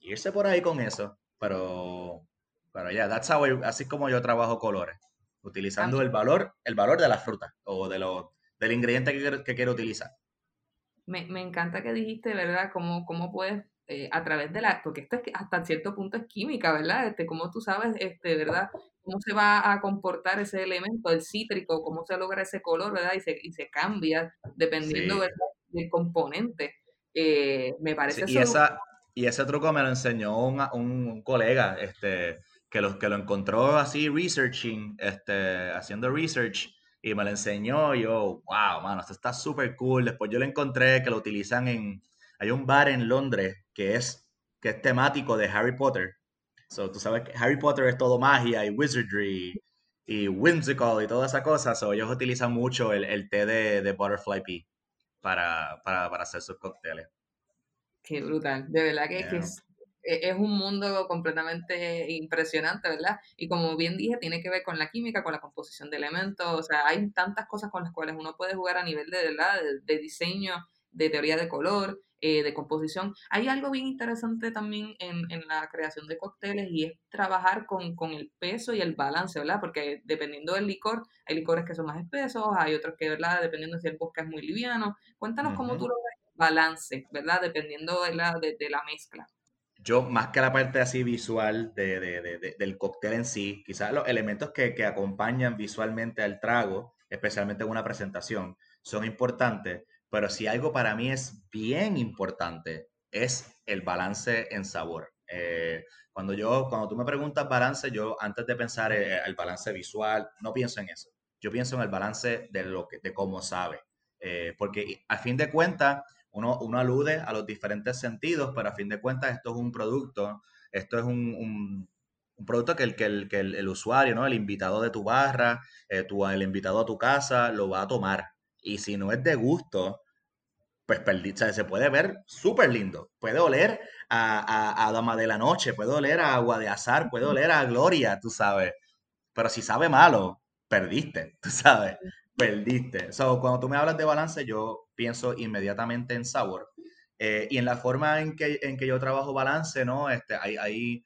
Irse por ahí con eso, pero pero ya, that's how así como yo trabajo colores, utilizando el valor, el valor de la fruta o de lo, del ingrediente que, que quiero utilizar. Me, me, encanta que dijiste, ¿verdad? Cómo, cómo puedes, eh, a través de la, porque esto es, hasta cierto punto es química, ¿verdad? Este, cómo tú sabes, este, ¿verdad? Cómo se va a comportar ese elemento, el cítrico, cómo se logra ese color, ¿verdad? Y se, y se cambia dependiendo, ¿verdad? Del componente. Eh, me parece y, esa, y ese truco me lo enseñó un, un colega, este, que lo, que lo encontró así researching, este, haciendo research y me lo enseñó. Y yo, wow, mano, esto está súper cool. Después yo lo encontré que lo utilizan en. Hay un bar en Londres que es, que es temático de Harry Potter. So, tú sabes que Harry Potter es todo magia y wizardry y whimsical y toda esa cosa. So, ellos utilizan mucho el, el té de, de, Butterfly Pea para, para, para, hacer sus cócteles. Qué brutal. De verdad que, que es e-, es un mundo completamente impresionante, ¿verdad? Y como bien dije, tiene que ver con la química, con la composición de elementos, o sea, hay tantas cosas con las cuales uno puede jugar a nivel de, ¿verdad? de, diseño, de teoría de color, eh, de composición. Hay algo bien interesante también en, en la creación de cócteles y es trabajar con, con, el peso y el balance, ¿verdad? Porque dependiendo del licor, hay licores que son más espesos, hay otros que, ¿verdad? Dependiendo si el bosque es muy liviano. Cuéntanos cómo tú lo balance, ¿verdad? Dependiendo de la, de, de la mezcla yo más que la parte así visual de, del cóctel en sí, quizás los elementos que, acompañan visualmente al trago, especialmente en una presentación, son importantes, pero si algo para mí es bien importante, es el balance en sabor. Eh, cuando yo, cuando tú me preguntas balance, yo antes de pensar eh, el, balance visual, no pienso en eso. Yo pienso en el balance de lo que, de cómo sabe. Eh, porque a fin de cuentas, uno, uno alude a los diferentes sentidos, pero a fin de cuentas esto es un producto, esto es un, un, producto que, el, que, el, que el, usuario, ¿no? el invitado de tu barra, eh, el invitado a tu casa, lo va a tomar. Y si no es de gusto, pues se puede ver súper lindo. Puede oler a, a, Dama de la Noche, puede oler a Agua de Azar, puede oler a Gloria, tú sabes. Pero si sabe malo, perdiste, tú sabes perdiste. So, cuando tú me hablas de balance, yo pienso inmediatamente en sabor. Eh, y en la forma en que, en que yo trabajo balance, ¿no? Este, hay, hay,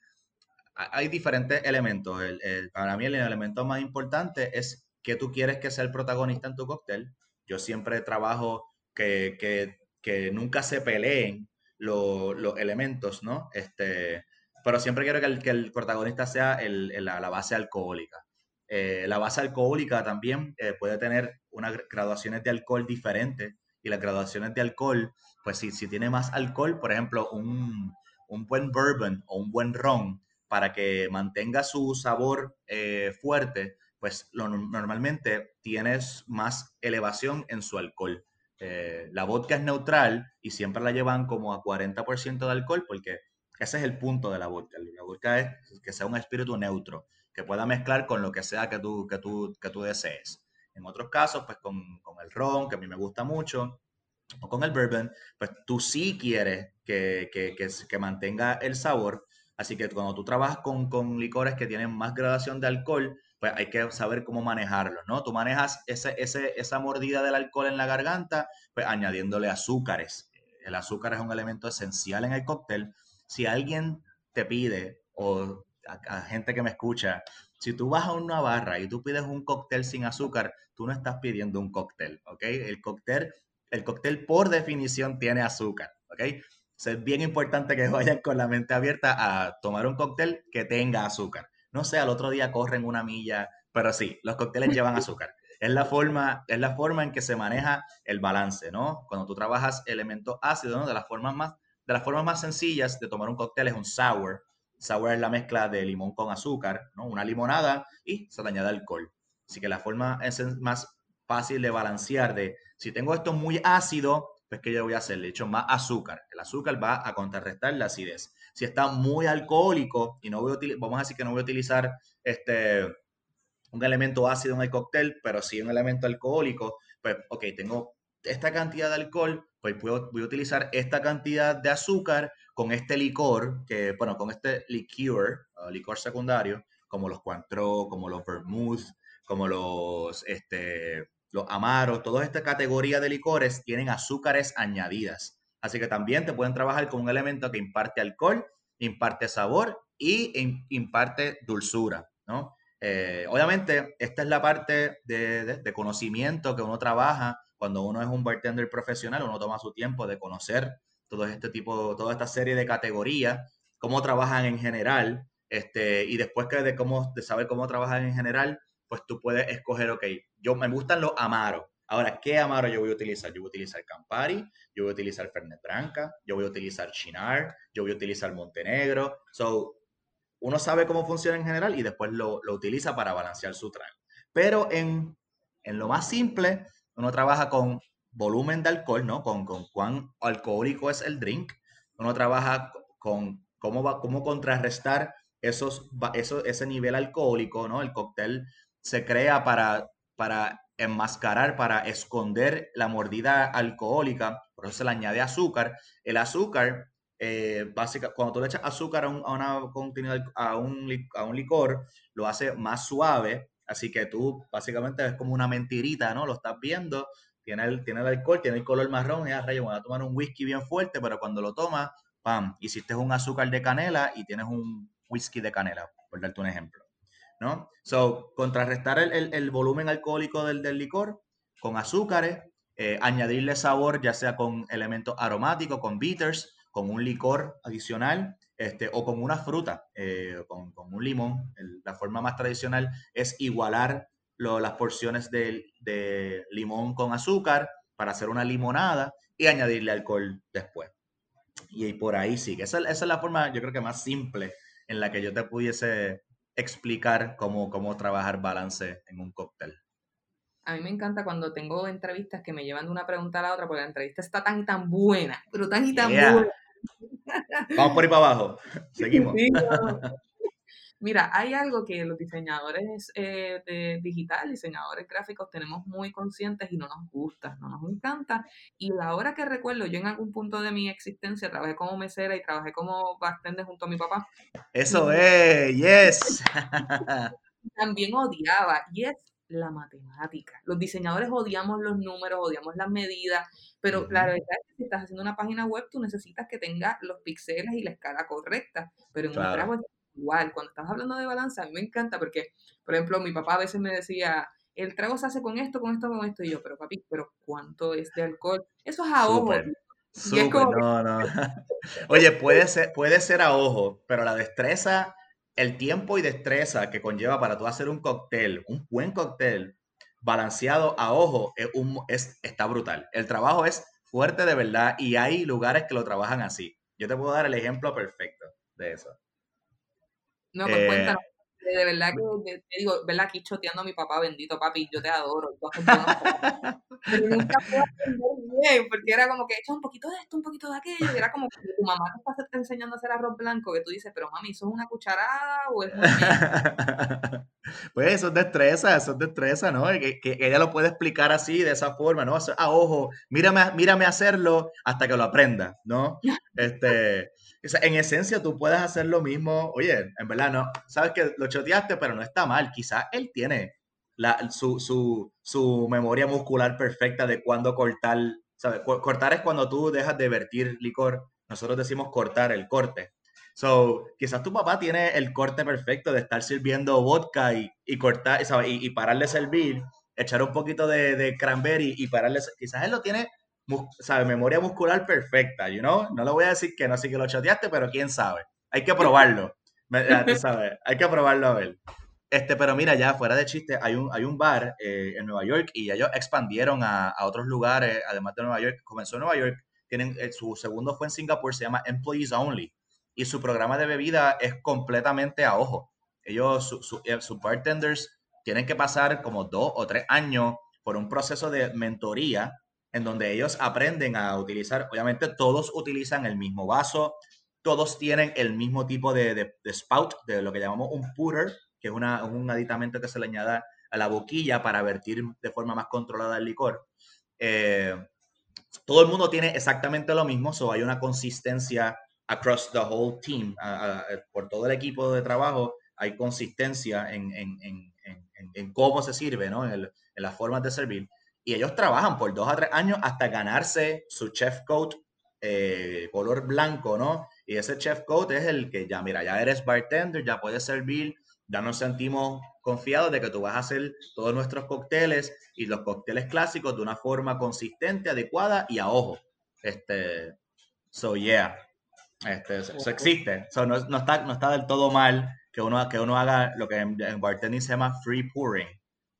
hay diferentes elementos. El, para mí el elemento más importante es que tú quieres que sea el protagonista en tu cóctel. Yo siempre trabajo que, que, que nunca se peleen los, los elementos, ¿no? Este, pero siempre quiero que el, que el protagonista sea el, la base alcohólica. Eh, la base alcohólica también eh, puede tener unas graduaciones de alcohol diferentes y las graduaciones de alcohol, pues si, si tiene más alcohol, por ejemplo, un, buen bourbon o un buen ron para que mantenga su sabor eh, fuerte, pues lo, normalmente tienes más elevación en su alcohol. la vodka es neutral y siempre la llevan como a 40% de alcohol porque ese es el punto de la vodka. La vodka es que sea un espíritu neutro que pueda mezclar con lo que sea que tú, que tú, que tú desees. En otros casos, pues con, con, el ron, que a mí me gusta mucho, o con el bourbon, pues tú sí quieres que, que, que, que mantenga el sabor. Así que cuando tú trabajas con, con, licores que tienen más gradación de alcohol, pues hay que saber cómo manejarlo, ¿no? Tú manejas ese, ese, esa mordida del alcohol en la garganta, pues añadiéndole azúcares. El azúcar es un elemento esencial en el cóctel. Si alguien te pide, o a, gente que me escucha, si tú vas a una barra y tú pides un cóctel sin azúcar, tú no estás pidiendo un cóctel, ¿ok? El cóctel, el cóctel por definición tiene azúcar, ¿ok? es bien importante que vayan con la mente abierta a tomar un cóctel que tenga azúcar. No sé, al otro día corren una milla, pero sí, los cócteles llevan azúcar. Es la, forma, es la forma en que se maneja el balance, ¿no? Cuando tú trabajas elementos ácidos, ¿no? De las formas más, de las formas más sencillas de tomar un cóctel es un sour. Sour es la mezcla de limón con azúcar, ¿no? Una limonada y se le añade alcohol. Así que la forma es más fácil de balancear de si tengo esto muy ácido, pues ¿qué yo voy a hacer? Le echo más azúcar. El azúcar va a contrarrestar la acidez. Si está muy alcohólico y no voy a vamos a decir que no voy a utilizar este, un elemento ácido en el cóctel, pero sí un elemento alcohólico, pues, ok, tengo esta cantidad de alcohol, pues puedo, voy a utilizar esta cantidad de azúcar con este licor, que, bueno, con este liqueur, licor secundario, como los Cointreau, como los Vermouth, como los, este, los amaros, toda esta categoría de licores tienen azúcares añadidas. Así que también te pueden trabajar con un elemento que imparte alcohol, imparte sabor y imparte dulzura, ¿no? Eh, obviamente, esta es la parte de, conocimiento que uno trabaja cuando uno es un bartender profesional, uno toma su tiempo de conocer todo este tipo, toda esta serie de categorías, cómo trabajan en general, este, y después que de, cómo, de saber cómo trabajan en general, pues tú puedes escoger, ok, yo me gustan los amaros. Ahora, ¿qué amaro yo voy a utilizar? Yo voy a utilizar Campari, yo voy a utilizar Fernet Branca, yo voy a utilizar Chinar, yo voy a utilizar Montenegro. So, uno sabe cómo funciona en general y después lo, utiliza para balancear su trago. Pero en, lo más simple, uno trabaja con volumen de alcohol, ¿no? Con, con cuán alcohólico es el drink. Uno trabaja con cómo, va, cómo contrarrestar esos, eso, ese nivel alcohólico, ¿no? El cóctel se crea para, para enmascarar, para esconder la mordida alcohólica, por eso se le añade azúcar. El azúcar, eh, cuando tú le echas azúcar a un, a, una, a, un, a un licor, lo hace más suave, así que tú básicamente es como una mentirita, ¿no? Lo estás viendo, tiene el, tiene el alcohol, tiene el color marrón, y a rayo, voy a tomar un whisky bien fuerte, pero cuando lo tomas, pam, hiciste un azúcar de canela y tienes un whisky de canela, por darte un ejemplo. ¿no? So, contrarrestar el, volumen alcohólico del, licor con azúcares, eh, añadirle sabor ya sea con elementos aromáticos, con bitters, con un licor adicional este, o con una fruta, eh, con, un limón. la forma más tradicional es igualar las porciones de, limón con azúcar para hacer una limonada y añadirle alcohol después. Y, por ahí sigue. Esa, esa, es la forma, yo creo que más simple en la que yo te pudiese explicar cómo, cómo trabajar balance en un cóctel. A mí me encanta cuando tengo entrevistas que me llevan de una pregunta a la otra, porque la entrevista está tan y tan buena, pero tan y tan buena. Vamos por ahí para abajo. Seguimos. Mira, hay algo que los diseñadores eh, de digital, diseñadores gráficos, tenemos muy conscientes y no nos gusta, no nos encanta. Y la hora que recuerdo, yo en algún punto de mi existencia trabajé como mesera y trabajé como bartender junto a mi papá. Eso es, yes. También odiaba, y es la matemática. Los diseñadores odiamos los números, odiamos las medidas, pero la verdad es que si estás haciendo una página web, tú necesitas que tenga los píxeles y la escala correcta. Pero en un trabajo igual. Cuando estás hablando de balanza, a mí me encanta porque, por ejemplo, mi papá a veces me decía, el trago se hace con esto, con esto, con esto. Y yo, pero papi, pero ¿cuánto es de alcohol? Eso es a ojo. no, no. Oye, puede ser, puede ser a ojo, pero la destreza, el tiempo y destreza que conlleva para tú hacer un cóctel, un buen cóctel, balanceado a ojo, es un, es, está brutal. El trabajo es fuerte de verdad y hay lugares que lo trabajan así. Yo te puedo dar el ejemplo perfecto de eso. No, pues cuéntanos. Eh, de verdad que te digo, ¿verdad? Aquí choteando a mi papá, bendito papi, yo te adoro. Nunca puedo aprender bien, porque era como que echa un poquito de esto, un poquito de aquello, y era como que tu mamá te está enseñando a hacer arroz blanco, que tú dices, pero mami, ¿eso es una cucharada o es Pues eso es destreza, eso es destreza, ¿no? Que, que, ella lo puede explicar así, de esa forma, ¿no? A ojo, mírame, mírame hacerlo hasta que lo aprenda, ¿no? Este, en esencia tú puedes hacer lo mismo, oye, en verdad no, sabes que lo choteaste, pero no está mal, quizás él tiene la, su, su, su, memoria muscular perfecta de cuándo cortar ¿sabes? Cortar es cuando tú dejas de vertir licor. Nosotros decimos cortar el corte. So, quizás tu papá tiene el corte perfecto de estar sirviendo vodka y, y cortar, ¿sabes? Y, y pararle servir, echar un poquito de, de cranberry y pararle. Quizás él lo tiene, ¿sabes? Memoria muscular perfecta, you know? No le voy a decir que no, sí que lo choteaste, pero quién sabe. Hay que probarlo. sabes, hay que probarlo a ver. Este, pero mira, ya fuera de chiste, hay un, hay un bar eh, en Nueva York y ellos expandieron a, a, otros lugares, además de Nueva York. Comenzó en Nueva York, tienen, eh, su segundo fue en Singapur, se llama Employees Only. Y su programa de bebida es completamente a ojo. Ellos, sus eh, bartenders, tienen que pasar como dos o tres años por un proceso de mentoría en donde ellos aprenden a utilizar, obviamente todos utilizan el mismo vaso, todos tienen el mismo tipo de, de, de spout, de lo que llamamos un putter, que es una, un aditamento que se le añade a la boquilla para vertir de forma más controlada el licor. Eh, todo el mundo tiene exactamente lo mismo, so hay una consistencia across the whole team, por todo el equipo de trabajo, hay consistencia en, en, en, en cómo se sirve, ¿no? en, las formas de servir. Y ellos trabajan por dos a tres años hasta ganarse su chef coat eh, color blanco, ¿no? Y ese chef coat es el que ya, mira, ya eres bartender, ya puedes servir ya nos sentimos confiados de que tú vas a hacer todos nuestros cócteles y los cócteles clásicos de una forma consistente, adecuada y a ojo. Este, so yeah, este, eso existe. So, no, está, no está del todo mal que uno, que uno haga lo que en, en bartending se llama free pouring.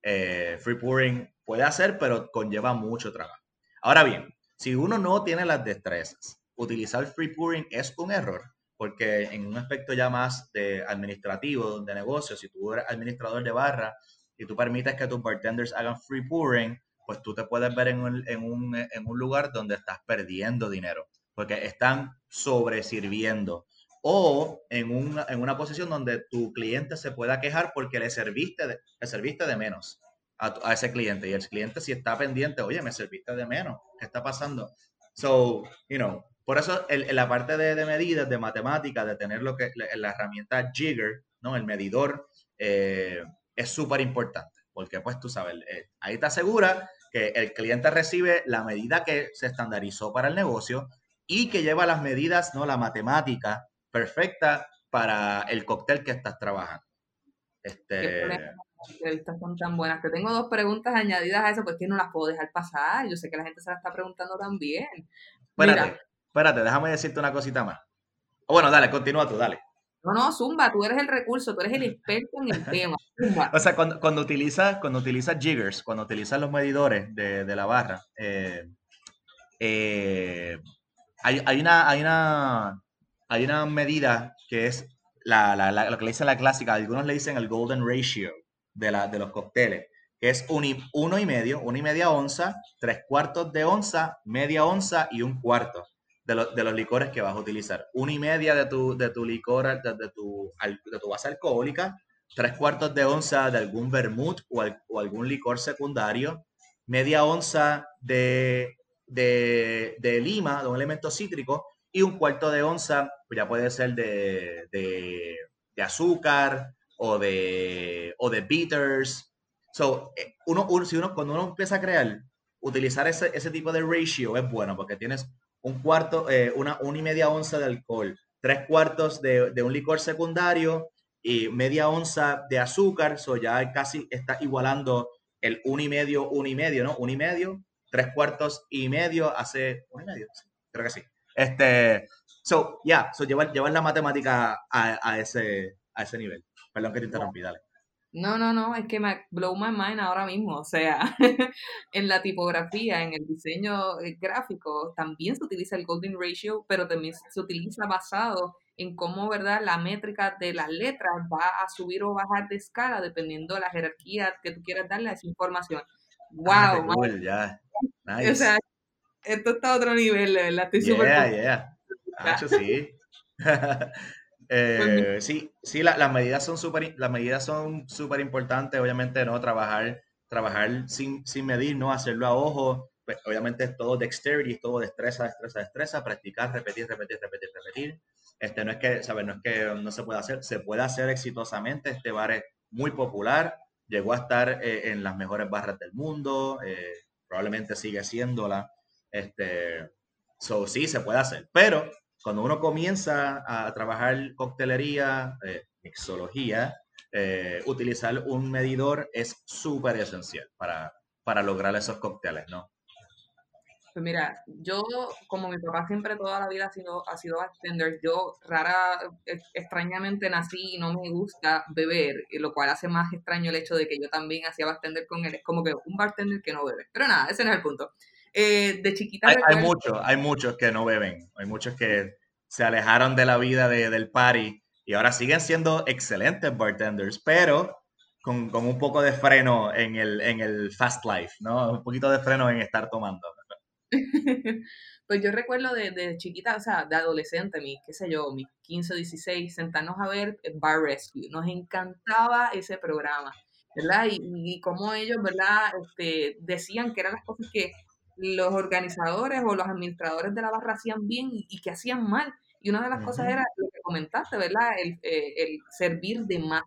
Eh, free pouring puede hacer, pero conlleva mucho trabajo. Ahora bien, si uno no tiene las destrezas, utilizar free pouring es un error porque en un aspecto ya más de administrativo, de negocio, si tú eres administrador de barra y tú permites que tus bartenders hagan free pouring, pues tú te puedes ver en un, lugar donde estás perdiendo dinero, porque están sobresirviendo. O en una, posición donde tu cliente se pueda quejar porque le serviste de, le serviste de menos a, ese cliente. Y el cliente si está pendiente, oye, me serviste de menos, ¿qué está pasando? So, you know, por eso en la parte de, medidas, de matemáticas, de tener lo que la, herramienta Jigger, ¿no? El medidor, eh, es súper importante. Porque pues tú sabes, eh, ahí te asegura que el cliente recibe la medida que se estandarizó para el negocio y que lleva las medidas, ¿no? La matemática perfecta para el cóctel que estás trabajando. Este... Las entrevistas son tan buenas. Te tengo dos preguntas añadidas a eso, porque no las puedo dejar pasar. Yo sé que la gente se la está preguntando también. Espérate, espérate, déjame decirte una cosita más. Bueno, dale, continúa tú, dale. No, no, Zumba, tú eres el recurso, tú eres el experto en el tema. O sea, cuando, cuando utilizas cuando utiliza jiggers, cuando utilizas los medidores de, de la barra, eh, eh, hay, hay, una, hay, una, hay una medida que es la, la, la, lo que le dicen la clásica, algunos le dicen el golden ratio de, la, de los cócteles, que es un, uno y medio, una y media onza, tres cuartos de onza, media onza y un cuarto de, de, los licores que vas a utilizar. Una y media de tu, de tu licor, de, tu, de tu base alcohólica, tres cuartos de onza de algún vermut o, o algún licor secundario, media onza de, de, de, lima, de un elemento cítrico, y un cuarto de onza, ya puede ser de, de, de azúcar o de, o de bitters. So, eh, uno, uno, si uno, cuando uno empieza a crear, utilizar ese, ese tipo de ratio es bueno porque tienes un cuarto, eh, una, una y media onza de alcohol, tres cuartos de, de, un licor secundario y media onza de azúcar, eso ya casi está igualando el un y medio, un y medio, ¿no? Un y medio, tres cuartos y medio hace un y medio, creo que sí. Este, so, ya, yeah, so llevar, llevar la matemática a, a, ese, a ese nivel. Perdón que te interrumpí, dale. No, no, no, es que me blow my mind ahora mismo. O sea, en la tipografía, en el diseño eh, gráfico, también se utiliza el Golden Ratio, pero también se utiliza basado en cómo, ¿verdad?, la métrica de las letras va a subir o bajar de escala dependiendo de la jerarquía que tú quieras darle a esa información. ¡Wow! Ah, cool, ya. Nice. O sea, esto está a otro nivel, ¿verdad? Estoy súper. Yeah, yeah. Hecho, sí. Eh, sí, sí, la, las medidas son súper las medidas son súper importantes, obviamente, ¿no? Trabajar, trabajar sin, sin medir, ¿no? Hacerlo a ojo, pues, obviamente es todo dexterity, es todo destreza, destreza, destreza, practicar, repetir, repetir, repetir, repetir. Este, no es que, ¿sabes? No es que no se pueda hacer, se puede hacer exitosamente, este bar es muy popular, llegó a estar eh, en las mejores barras del mundo, eh, probablemente sigue siéndola. Este, so, sí, se puede hacer. Pero cuando uno comienza a trabajar coctelería, eh, mixología, eh, utilizar un medidor es súper esencial para, para lograr esos cócteles, ¿no? Pues mira, yo, como mi papá siempre toda la vida ha sido, ha sido bartender, yo rara, e, extrañamente nací y no me gusta beber, lo cual hace más extraño el hecho de que yo también hacía bartender con él. Es como que un bartender que no bebe. Pero nada, ese no es el punto. Eh, de chiquita. Hay, hay muchos, hay muchos que no beben. Hay muchos que se alejaron de la vida de, del party y ahora siguen siendo excelentes bartenders, pero con, con, un poco de freno en el, en el fast life, ¿no? Un poquito de freno en estar tomando. pues yo recuerdo de, de, chiquita, o sea, de adolescente, mi, qué sé yo, mis 15, 16, sentarnos a ver Bar Rescue. Nos encantaba ese programa, ¿verdad? Y, y como ellos, ¿verdad? Este, decían que eran las cosas que los organizadores o los administradores de la barra hacían bien y, que hacían mal. Y una de las cosas era lo que comentaste, ¿verdad? El, eh, el, servir de más.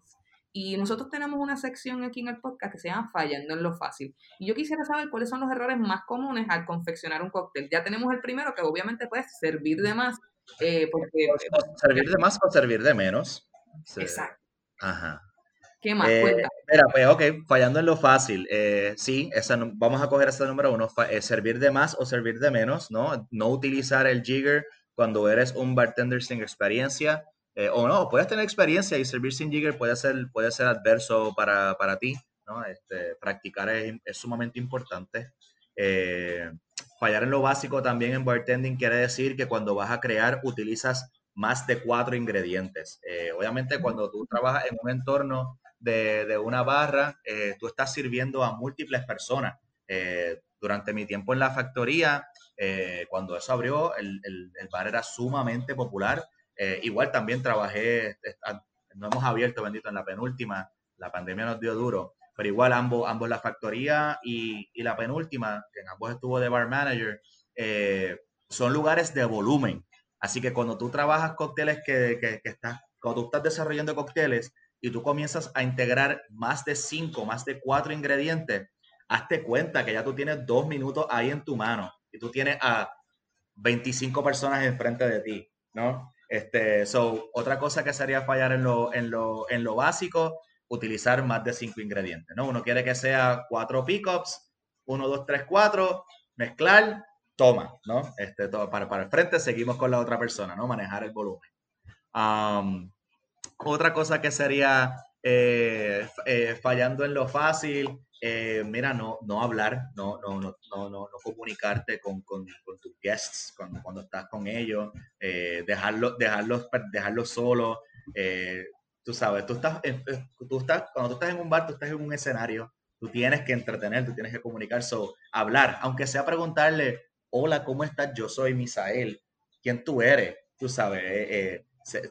Y nosotros tenemos una sección aquí en el podcast que se llama Fallando en lo fácil. Y yo quisiera saber cuáles son los errores más comunes al confeccionar un cóctel. Ya tenemos el primero, que obviamente puede servir de más. Eh, porque, servir de más o servir de menos. Exacto. Ajá. ¿Qué más? Eh, mira, pues ok, fallando en lo fácil. Eh, sí, esa, vamos a coger ese número uno, eh, servir de más o servir de menos, ¿no? No utilizar el jigger cuando eres un bartender sin experiencia. Eh, o no, puedes tener experiencia y servir sin jigger puede ser, puede ser adverso para, para ti, ¿no? Este, practicar es, es, sumamente importante. fallar en lo básico también en bartending quiere decir que cuando vas a crear utilizas más de cuatro ingredientes. obviamente cuando tú trabajas en un entorno de, una barra, eh, tú estás sirviendo a múltiples personas. Eh, durante mi tiempo en la factoría, eh, cuando eso abrió, el, bar era sumamente popular. igual también trabajé, no hemos abierto, bendito, en la penúltima, la pandemia nos dio duro, pero igual ambos, ambos la factoría y, la penúltima, que en ambos estuvo de bar manager, son lugares de volumen. Así que cuando tú trabajas cócteles que, que, que estás, cuando estás desarrollando cócteles, y tú comienzas a integrar más de cinco, más de cuatro ingredientes, hazte cuenta que ya tú tienes dos minutos ahí en tu mano y tú tienes a 25 personas enfrente de ti, ¿no? Este, so, otra cosa que sería fallar en lo, en lo, en lo básico, utilizar más de cinco ingredientes, ¿no? Uno quiere que sea cuatro pickups, uno, dos, tres, cuatro, mezclar, toma, ¿no? Este, todo, para, para el frente seguimos con la otra persona, ¿no? Manejar el volumen. Um, otra cosa que sería eh, eh, fallando en lo fácil, eh, mira, no, no hablar, no, no, no, no, no comunicarte con, con, tus guests cuando, cuando estás con ellos, dejarlos, dejarlos, dejarlos solos. tú sabes, tú estás, tú estás, cuando tú estás en un bar, tú estás en un escenario, tú tienes que entretener, tú tienes que comunicar, so, hablar, aunque sea preguntarle, hola, ¿cómo estás? Yo soy Misael, ¿quién tú eres? Tú sabes,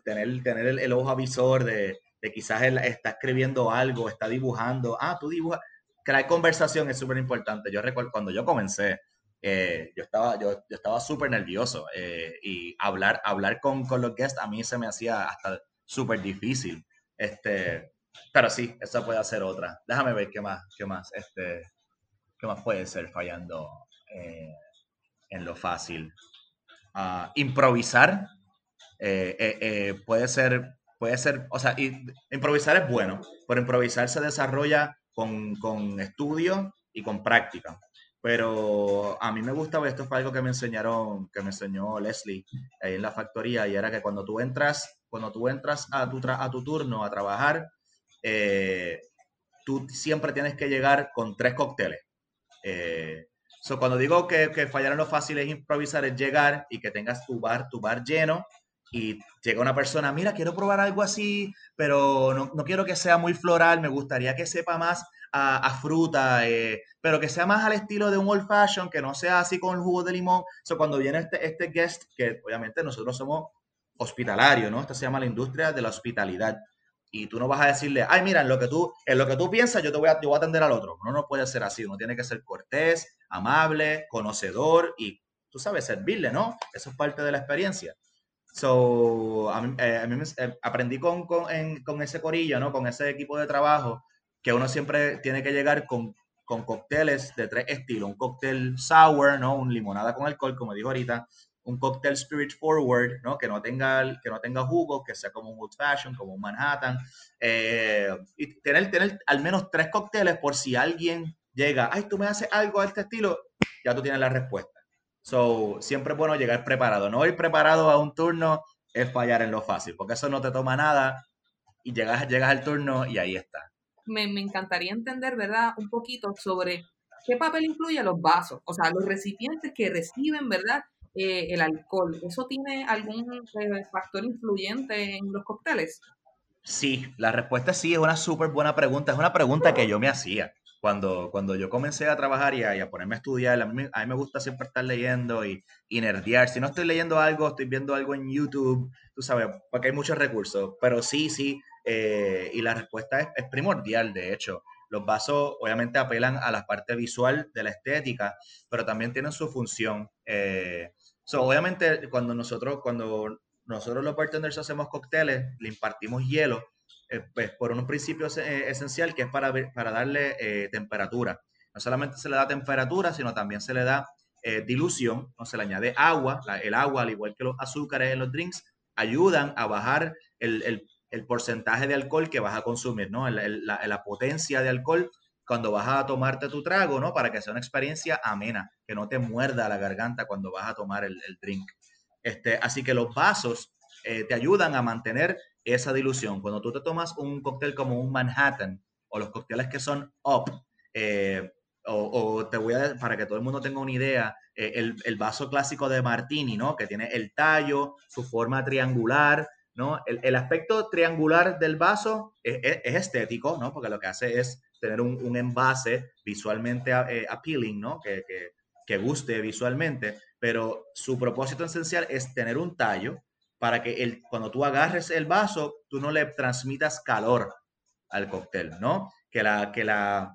tener, tener el, ojo avisor de, quizás él está escribiendo algo, está dibujando. Ah, tú dibujas. Crear conversación es súper importante. Yo recuerdo cuando yo comencé, eh, yo estaba, yo, estaba súper nervioso eh, y hablar, hablar con, con, los guests a mí se me hacía hasta súper difícil. Este, pero sí, esa puede ser otra. Déjame ver qué más, qué más, este, qué más puede ser fallando eh, en lo fácil. Uh, improvisar eh, eh, eh, puede ser, puede ser, o sea, improvisar es bueno, pero improvisar se desarrolla con, con estudio y con práctica. Pero a mí me gusta, esto fue algo que me enseñaron, que me enseñó Leslie ahí en la factoría, y era que cuando tú entras, cuando tú entras a tu, a tu turno a trabajar, tú siempre tienes que llegar con tres cócteles. cuando digo que, que fallar en lo fácil es improvisar, es llegar y que tengas tu bar, tu bar lleno y llega una persona, mira, quiero probar algo así, pero no, no quiero que sea muy floral, me gustaría que sepa más a, fruta, eh, pero que sea más al estilo de un old fashion, que no sea así con el jugo de limón. So, cuando viene este, este guest, que obviamente nosotros somos hospitalarios, ¿no? Esta se llama la industria de la hospitalidad. Y tú no vas a decirle, ay, mira, en lo que tú, en lo que tú piensas, yo te voy a, yo voy a atender al otro. No, no puede ser así. Uno tiene que ser cortés, amable, conocedor y, tú sabes, servirle, ¿no? Eso es parte de la experiencia. So, a mí, eh, a mí me, eh, aprendí con, con, con, ese corillo, ¿no? Con ese equipo de trabajo, que uno siempre tiene que llegar con, con cócteles de tres estilos. Un cóctel sour, ¿no? Un limonada con alcohol, como dijo ahorita. Un cóctel spirit forward, ¿no? Que no tenga, que no tenga jugo, que sea como un old fashion, como un Manhattan. Eh, y tener, tener al menos tres cócteles por si alguien llega, ay, tú me haces algo de este estilo, ya tú tienes la respuesta. So, siempre es bueno llegar preparado. No ir preparado a un turno es fallar en lo fácil, porque eso no te toma nada y llegas, llegas al turno y ahí está. Me, encantaría entender, ¿verdad? Un poquito sobre qué papel influye los vasos, o sea, los recipientes que reciben, ¿verdad? Eh, el alcohol. ¿Eso tiene algún eh, factor influyente en los cócteles? Sí, la respuesta sí, es una súper buena pregunta. Es una pregunta que yo me hacía cuando, cuando yo comencé a trabajar y a, ponerme a estudiar, a mí, me gusta siempre estar leyendo y, y. Si no estoy leyendo algo, estoy viendo algo en YouTube, tú sabes, porque hay muchos recursos. Pero sí, sí, eh, y la respuesta es, primordial, de hecho. Los vasos obviamente apelan a la parte visual de la estética, pero también tienen su función. Eh, obviamente, cuando nosotros, cuando nosotros los bartenders hacemos cócteles, le impartimos hielo, eh, pues, por un principio eh, esencial que es para, para darle eh, temperatura. No solamente se le da temperatura, sino también se le da dilución, no se le añade agua. el agua, al igual que los azúcares en los drinks, ayudan a bajar el, porcentaje de alcohol que vas a consumir, ¿no? La, potencia de alcohol cuando vas a tomarte tu trago, ¿no? Para que sea una experiencia amena, que no te muerda la garganta cuando vas a tomar el, drink. Este, así que los vasos te ayudan a mantener esa dilución. Cuando tú te tomas un cóctel como un Manhattan o los cócteles que son up, eh, o, te voy a, para que todo el mundo tenga una idea, eh, el, vaso clásico de Martini, ¿no? Que tiene el tallo, su forma triangular, ¿no? El, aspecto triangular del vaso es, estético, ¿no? Porque lo que hace es tener un, envase visualmente eh, appealing, ¿no? Que, que, que guste visualmente, pero su propósito esencial es tener un tallo, para que el, cuando tú agarres el vaso, tú no le transmitas calor al cóctel, ¿no? Que la, que la,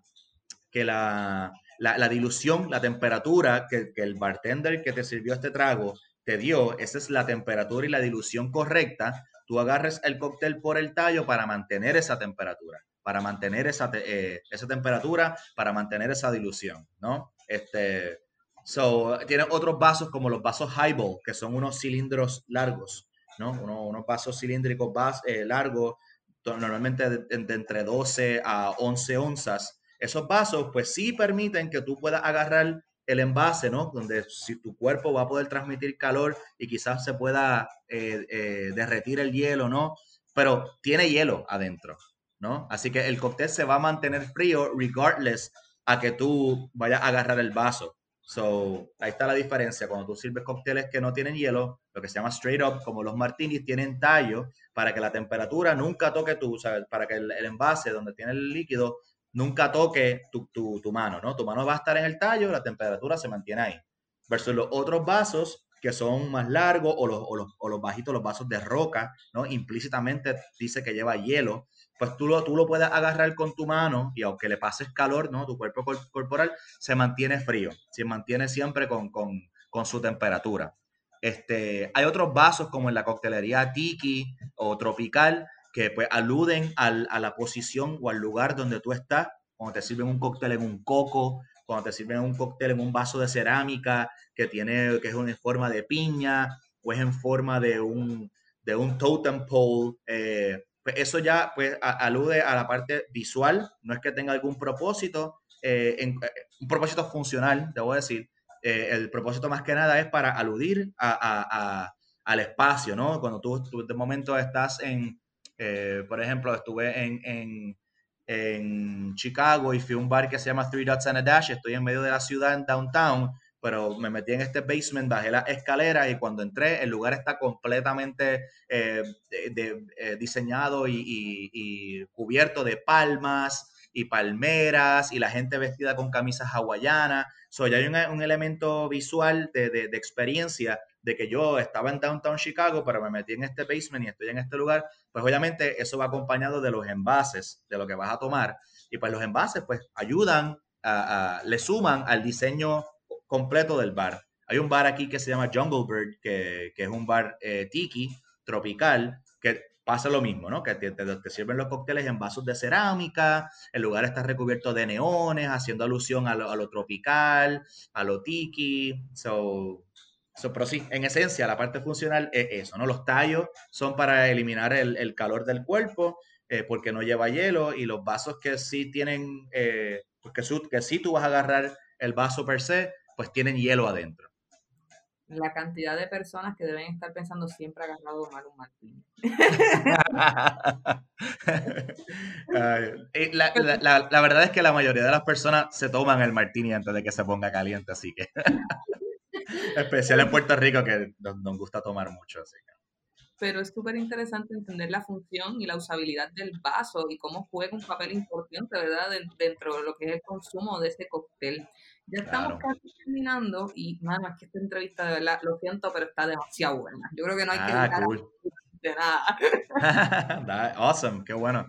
que la, la, dilución, la temperatura que, el bartender que te sirvió este trago te dio, esa es la temperatura y la dilución correcta. Tú agarres el cóctel por el tallo para mantener esa temperatura, para mantener esa, eh, esa temperatura, para mantener esa dilución, ¿no? Este, so, tiene otros vasos como los vasos highball, que son unos cilindros largos ¿no? unos vasos cilíndricos eh, largos, normalmente de, entre 12 a 11 onzas. Esos vasos, pues sí permiten que tú puedas agarrar el envase, ¿no? Donde si tu cuerpo va a poder transmitir calor y quizás se pueda eh, eh, derretir el hielo, ¿no? Pero tiene hielo adentro, ¿no? Así que el cóctel se va a mantener frío regardless a que tú vayas a agarrar el vaso. So, ahí está la diferencia. Cuando tú sirves cócteles que no tienen hielo, lo que se llama straight up, como los martinis, tienen tallo para que la temperatura nunca toque tu, ¿sabes? Para que el, envase donde tiene el líquido nunca toque tu, tu, tu, mano, ¿no? Tu mano va a estar en el tallo, la temperatura se mantiene ahí. Versus los otros vasos que son más largos o los, o los, o los bajitos, los vasos de roca, ¿no? Implícitamente dice que lleva hielo pues tú lo, tú lo puedes agarrar con tu mano y aunque le pases calor, ¿no? Tu cuerpo corporal se mantiene frío, se mantiene siempre con, su temperatura. Este, hay otros vasos como en la coctelería tiki o tropical que pues aluden a la posición o al lugar donde tú estás, cuando te sirven un cóctel en un coco, cuando te sirven un cóctel en un vaso de cerámica que tiene que es en forma de piña o es en forma de un, de un totem pole. Eh, pues eso ya pues alude a la parte visual, no es que tenga algún propósito, eh, eh, un propósito funcional, debo decir. Eh, el propósito más que nada es para aludir a, al espacio, ¿no? Cuando tú, de momento estás en, por ejemplo, estuve en, Chicago y fui a un bar que se llama Three Dots and a Dash, estoy en medio de la ciudad, en downtown, pero me metí en este basement, bajé la escalera y cuando entré el lugar está completamente eh, eh, diseñado y, cubierto de palmas y palmeras y la gente vestida con camisas hawaianas. So, ya un, elemento visual de, experiencia de que yo estaba en downtown Chicago, pero me metí en este basement y estoy en este lugar. Pues obviamente eso va acompañado de los envases, de lo que vas a tomar. Y pues los envases pues ayudan, a, le suman al diseño completo del bar. Hay un bar aquí que se llama Jungle Bird, que, es un bar eh, tiki, tropical, que pasa lo mismo, ¿no? Que te, te, sirven los cócteles en vasos de cerámica, el lugar está recubierto de neones, haciendo alusión a lo, tropical, a lo tiki. So, pero sí, en esencia, la parte funcional es eso, ¿no? Los tallos son para eliminar el, calor del cuerpo, eh, porque no lleva hielo, y los vasos que sí tienen, eh, que, que sí tú vas a agarrar el vaso per se, pues tienen hielo adentro la cantidad de personas que deben estar pensando siempre agarrado mal un martini. la, la, verdad es que la mayoría de las personas se toman el martini antes de que se ponga caliente, así que especial en Puerto Rico que nos, gusta tomar mucho, así Pero es súper interesante entender la función y la usabilidad del vaso y cómo juega un papel importante, ¿verdad? Dentro de lo que es el consumo de ese cóctel. Ya estamos casi terminando y, mano, es que esta entrevista de verdad, lo siento, pero está demasiado buena. Yo creo que no hay que ah, de nada. awesome, qué bueno.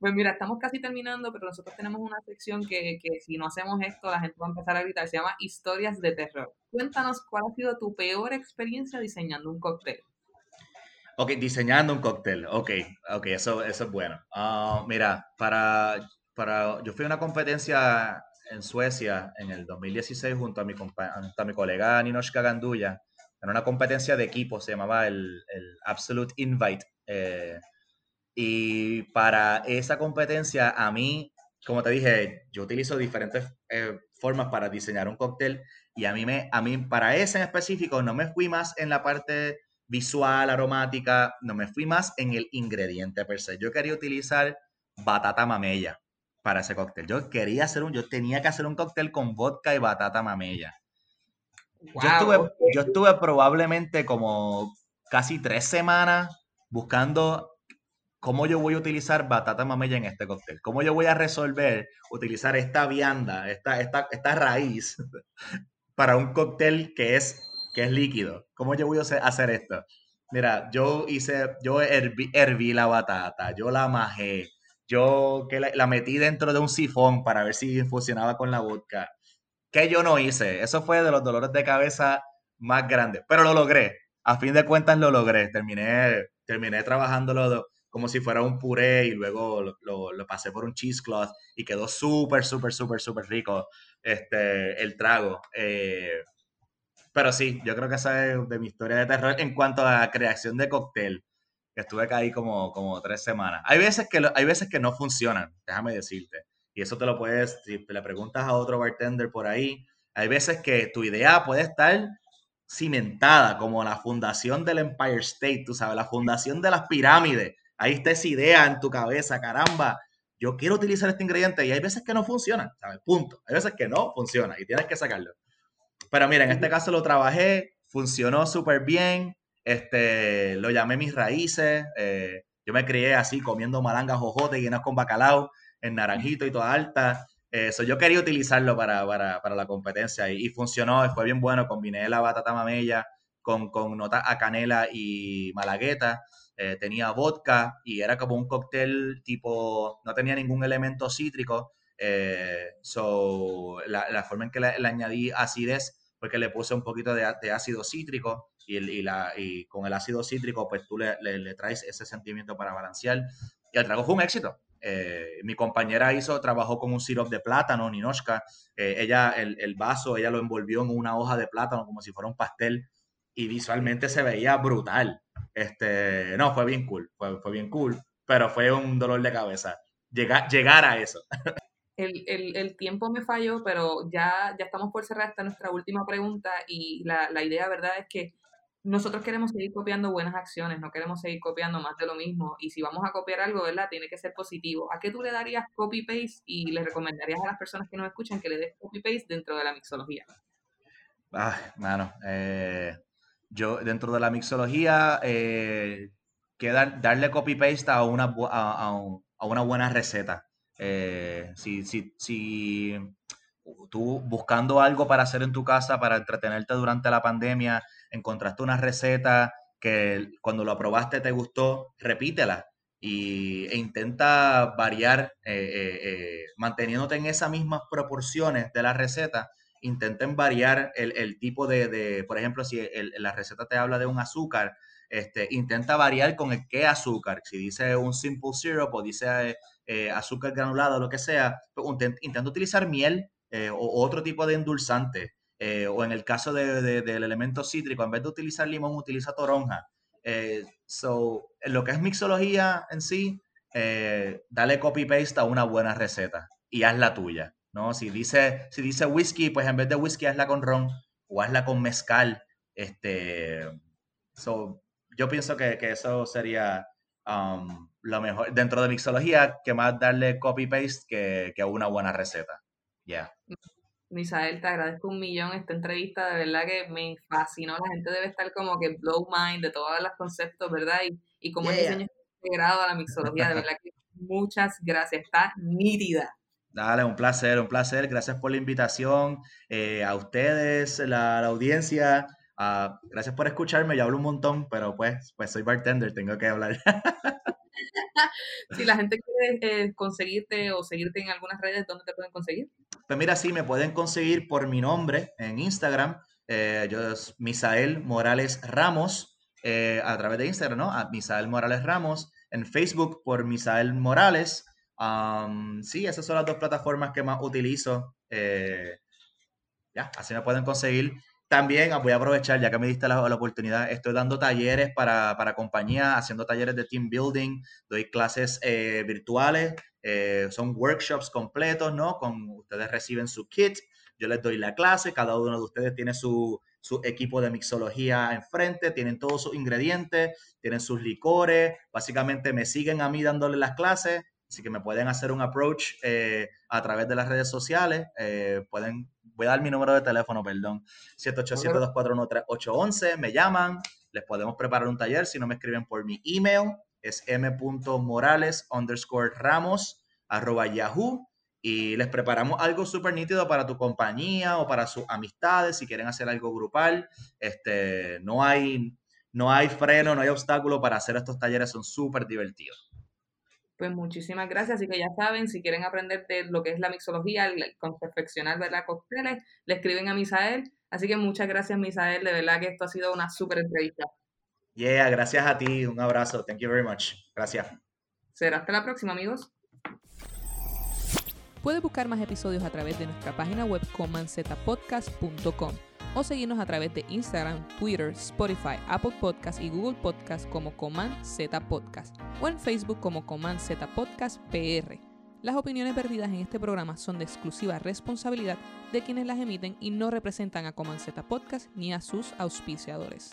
Pues mira, estamos casi terminando, pero nosotros tenemos una sección que, que, si no hacemos esto, la gente va a empezar a gritar. Se llama Historias de Terror. Cuéntanos cuál ha sido tu peor experiencia diseñando un cóctel. Ok, diseñando un cóctel. Ok, ok, eso, eso es bueno. Ah, mira, para, para, yo fui a una competencia en Suecia en el 2016 junto a mi, a mi colega Ninoshka Ganduya en una competencia de equipo, se llamaba el, el Absolute Invite. Eh, y para esa competencia, a mí, como te dije, yo utilizo diferentes eh, formas para diseñar un cóctel y a mí, me, a mí, para ese en específico, no me fui más en la parte visual, aromática, no me fui más en el ingrediente per se. Yo quería utilizar batata mamella para ese cóctel. Yo quería hacer un, yo tenía que hacer un cóctel con vodka y batata mamella. Yo, estuve, yo estuve probablemente como casi tres semanas buscando cómo yo voy a utilizar batata mamella en este cóctel. Cómo yo voy a resolver utilizar esta vianda, esta, esta, esta raíz para un cóctel que es, que es líquido. ¿Cómo yo voy a hacer esto? Mira, yo hice, yo herví, herví la batata, yo la majé, yo que la, metí dentro de un sifón para ver si funcionaba con la vodka. Que yo no hice. Eso fue de los dolores de cabeza más grandes. Pero lo logré. A fin de cuentas lo logré. Terminé, terminé trabajándolo como si fuera un puré y luego lo, pasé por un cheesecloth y quedó súper, súper, súper, súper rico este, el trago. Eh, pero sí, yo creo que esa es de mi historia de terror en cuanto a creación de cóctel que estuve ahí como, como tres semanas. Hay veces, que, hay veces que no funcionan, déjame decirte. Y eso te lo puedes, si le preguntas a otro bartender por ahí, hay veces que tu idea puede estar cimentada, como la fundación del Empire State, tú sabes, la fundación de las pirámides. Ahí está esa idea en tu cabeza, caramba, yo quiero utilizar este ingrediente y hay veces que no funciona, ¿sabes? Punto. Hay veces que no funciona y tienes que sacarlo. Pero mira, en este caso lo trabajé, funcionó súper bien, este, lo llamé mis raíces. Eh, yo me crié así, comiendo malangas jojote llenas con bacalao, en naranjito y toda alta. Eso, yo quería utilizarlo para, la competencia y, funcionó, fue bien bueno. Combiné la batata mamella con, con notas a canela y malagueta. Eh, tenía vodka y era como un cóctel tipo, no tenía ningún elemento cítrico. Eh, so, la, forma en que le, añadí acidez fue que le puse un poquito de, de ácido cítrico y, la, y con el ácido cítrico, pues tú le, le, traes ese sentimiento para balancear. Y el trago fue un éxito. Eh, mi compañera hizo, trabajó con un sirope de plátano, Ninoshka. Eh, ella, el, el, vaso, ella lo envolvió en una hoja de plátano como si fuera un pastel y visualmente se veía brutal. Este, no, fue bien cool, fue, fue bien cool, pero fue un dolor de cabeza llegar, llegar a eso. El, el, el, tiempo me falló, pero ya, ya estamos por cerrar esta nuestra última pregunta y la, la idea, ¿verdad?, es que nosotros queremos seguir copiando buenas acciones, no queremos seguir copiando más de lo mismo. Y si vamos a copiar algo, ¿verdad? Tiene que ser positivo. ¿A qué tú le darías copy-paste y le recomendarías a las personas que nos escuchan que le des copy-paste dentro de la mixología? Ah, mano, eh, yo dentro de la mixología, eh, darle copy-paste a una, a, una buena receta. Eh, si, si, si tú buscando algo para hacer en tu casa, para entretenerte durante la pandemia, encontraste una receta que cuando lo aprobaste te gustó, repítela y, e intenta variar, eh, eh, eh, manteniéndote en esas mismas proporciones de la receta, intenten variar el, tipo de, por ejemplo, si la receta te habla de un azúcar, este, intenta variar con el qué azúcar. Si dice un simple syrup o dice eh, azúcar granulado lo que sea, pues, intenta utilizar miel o otro tipo de endulzante. Eh, o en el caso de, del elemento cítrico, en vez de utilizar limón, utiliza toronja. so, en lo que es mixología en sí, dale copy-paste a una buena receta y haz la tuya. ¿no? Si dice, si dice whisky, pues en vez de whisky hazla con ron o hazla con mezcal. Este, so, yo pienso que, que eso sería um, lo mejor dentro de mixología, que más darle copy-paste que, que, una buena receta. Ya. Misael, te agradezco un millón esta entrevista, de verdad que me fascinó. La gente debe estar como que blow mind de todos los conceptos, ¿verdad? Y, y como el diseño integrado a la mixología, de verdad que muchas gracias, está nítida. Dale, un placer, un placer. Gracias por la invitación. Eh, a ustedes, la, audiencia, ah, gracias por escucharme. Yo hablo un montón, pero pues, pues soy bartender, tengo que hablar. si la gente quiere eh, conseguirte o seguirte en algunas redes, ¿dónde te pueden conseguir? Pues mira, sí, me pueden conseguir por mi nombre en Instagram. Eh, yo es Misael Morales Ramos, a través de Instagram, ¿no? A Misael Morales Ramos. En Facebook por Misael Morales sí, esas son las dos plataformas que más utilizo. Eh, ya, así me pueden conseguir. También voy a aprovechar, ya que me diste la, oportunidad, estoy dando talleres para, para compañía, haciendo talleres de team building, doy clases eh, virtuales, eh, son workshops completos, ¿no? Con, ustedes reciben su kit, yo les doy la clase, cada uno de ustedes tiene su, su equipo de mixología enfrente, tienen todos sus ingredientes, tienen sus licores, básicamente me siguen a mí dándole las clases, Así que me pueden hacer un approach eh, a través de las redes sociales. Pueden, voy a dar mi número de teléfono, perdón, 787-241-3811. Me llaman, les podemos preparar un taller. Si no me escriben por mi email, es m.morales underscore ramos arroba yahoo y les preparamos algo súper nítido para tu compañía o para sus amistades si quieren hacer algo grupal. Este, no hay, no hay freno, no hay obstáculo para hacer estos talleres, son súper divertidos. Pues muchísimas gracias. Así que ya saben, si quieren aprender de lo que es la mixología, el, con perfeccionar ¿verdad? cócteles, le escriben a Misael. Así que muchas gracias, Misael. De verdad que esto ha sido una súper entrevista. Yeah, gracias a ti. Un abrazo. Thank you very much. Gracias. Será hasta la próxima, amigos. Puedes buscar más episodios a través de nuestra página web comanzetapodcast.com o seguirnos a través de Instagram, Twitter, Spotify, Apple Podcast y Google Podcast como Command Z Podcast o en Facebook como Command Z Podcast PR. Las opiniones perdidas en este programa son de exclusiva responsabilidad de quienes las emiten y no representan a Command Z Podcast ni a sus auspiciadores.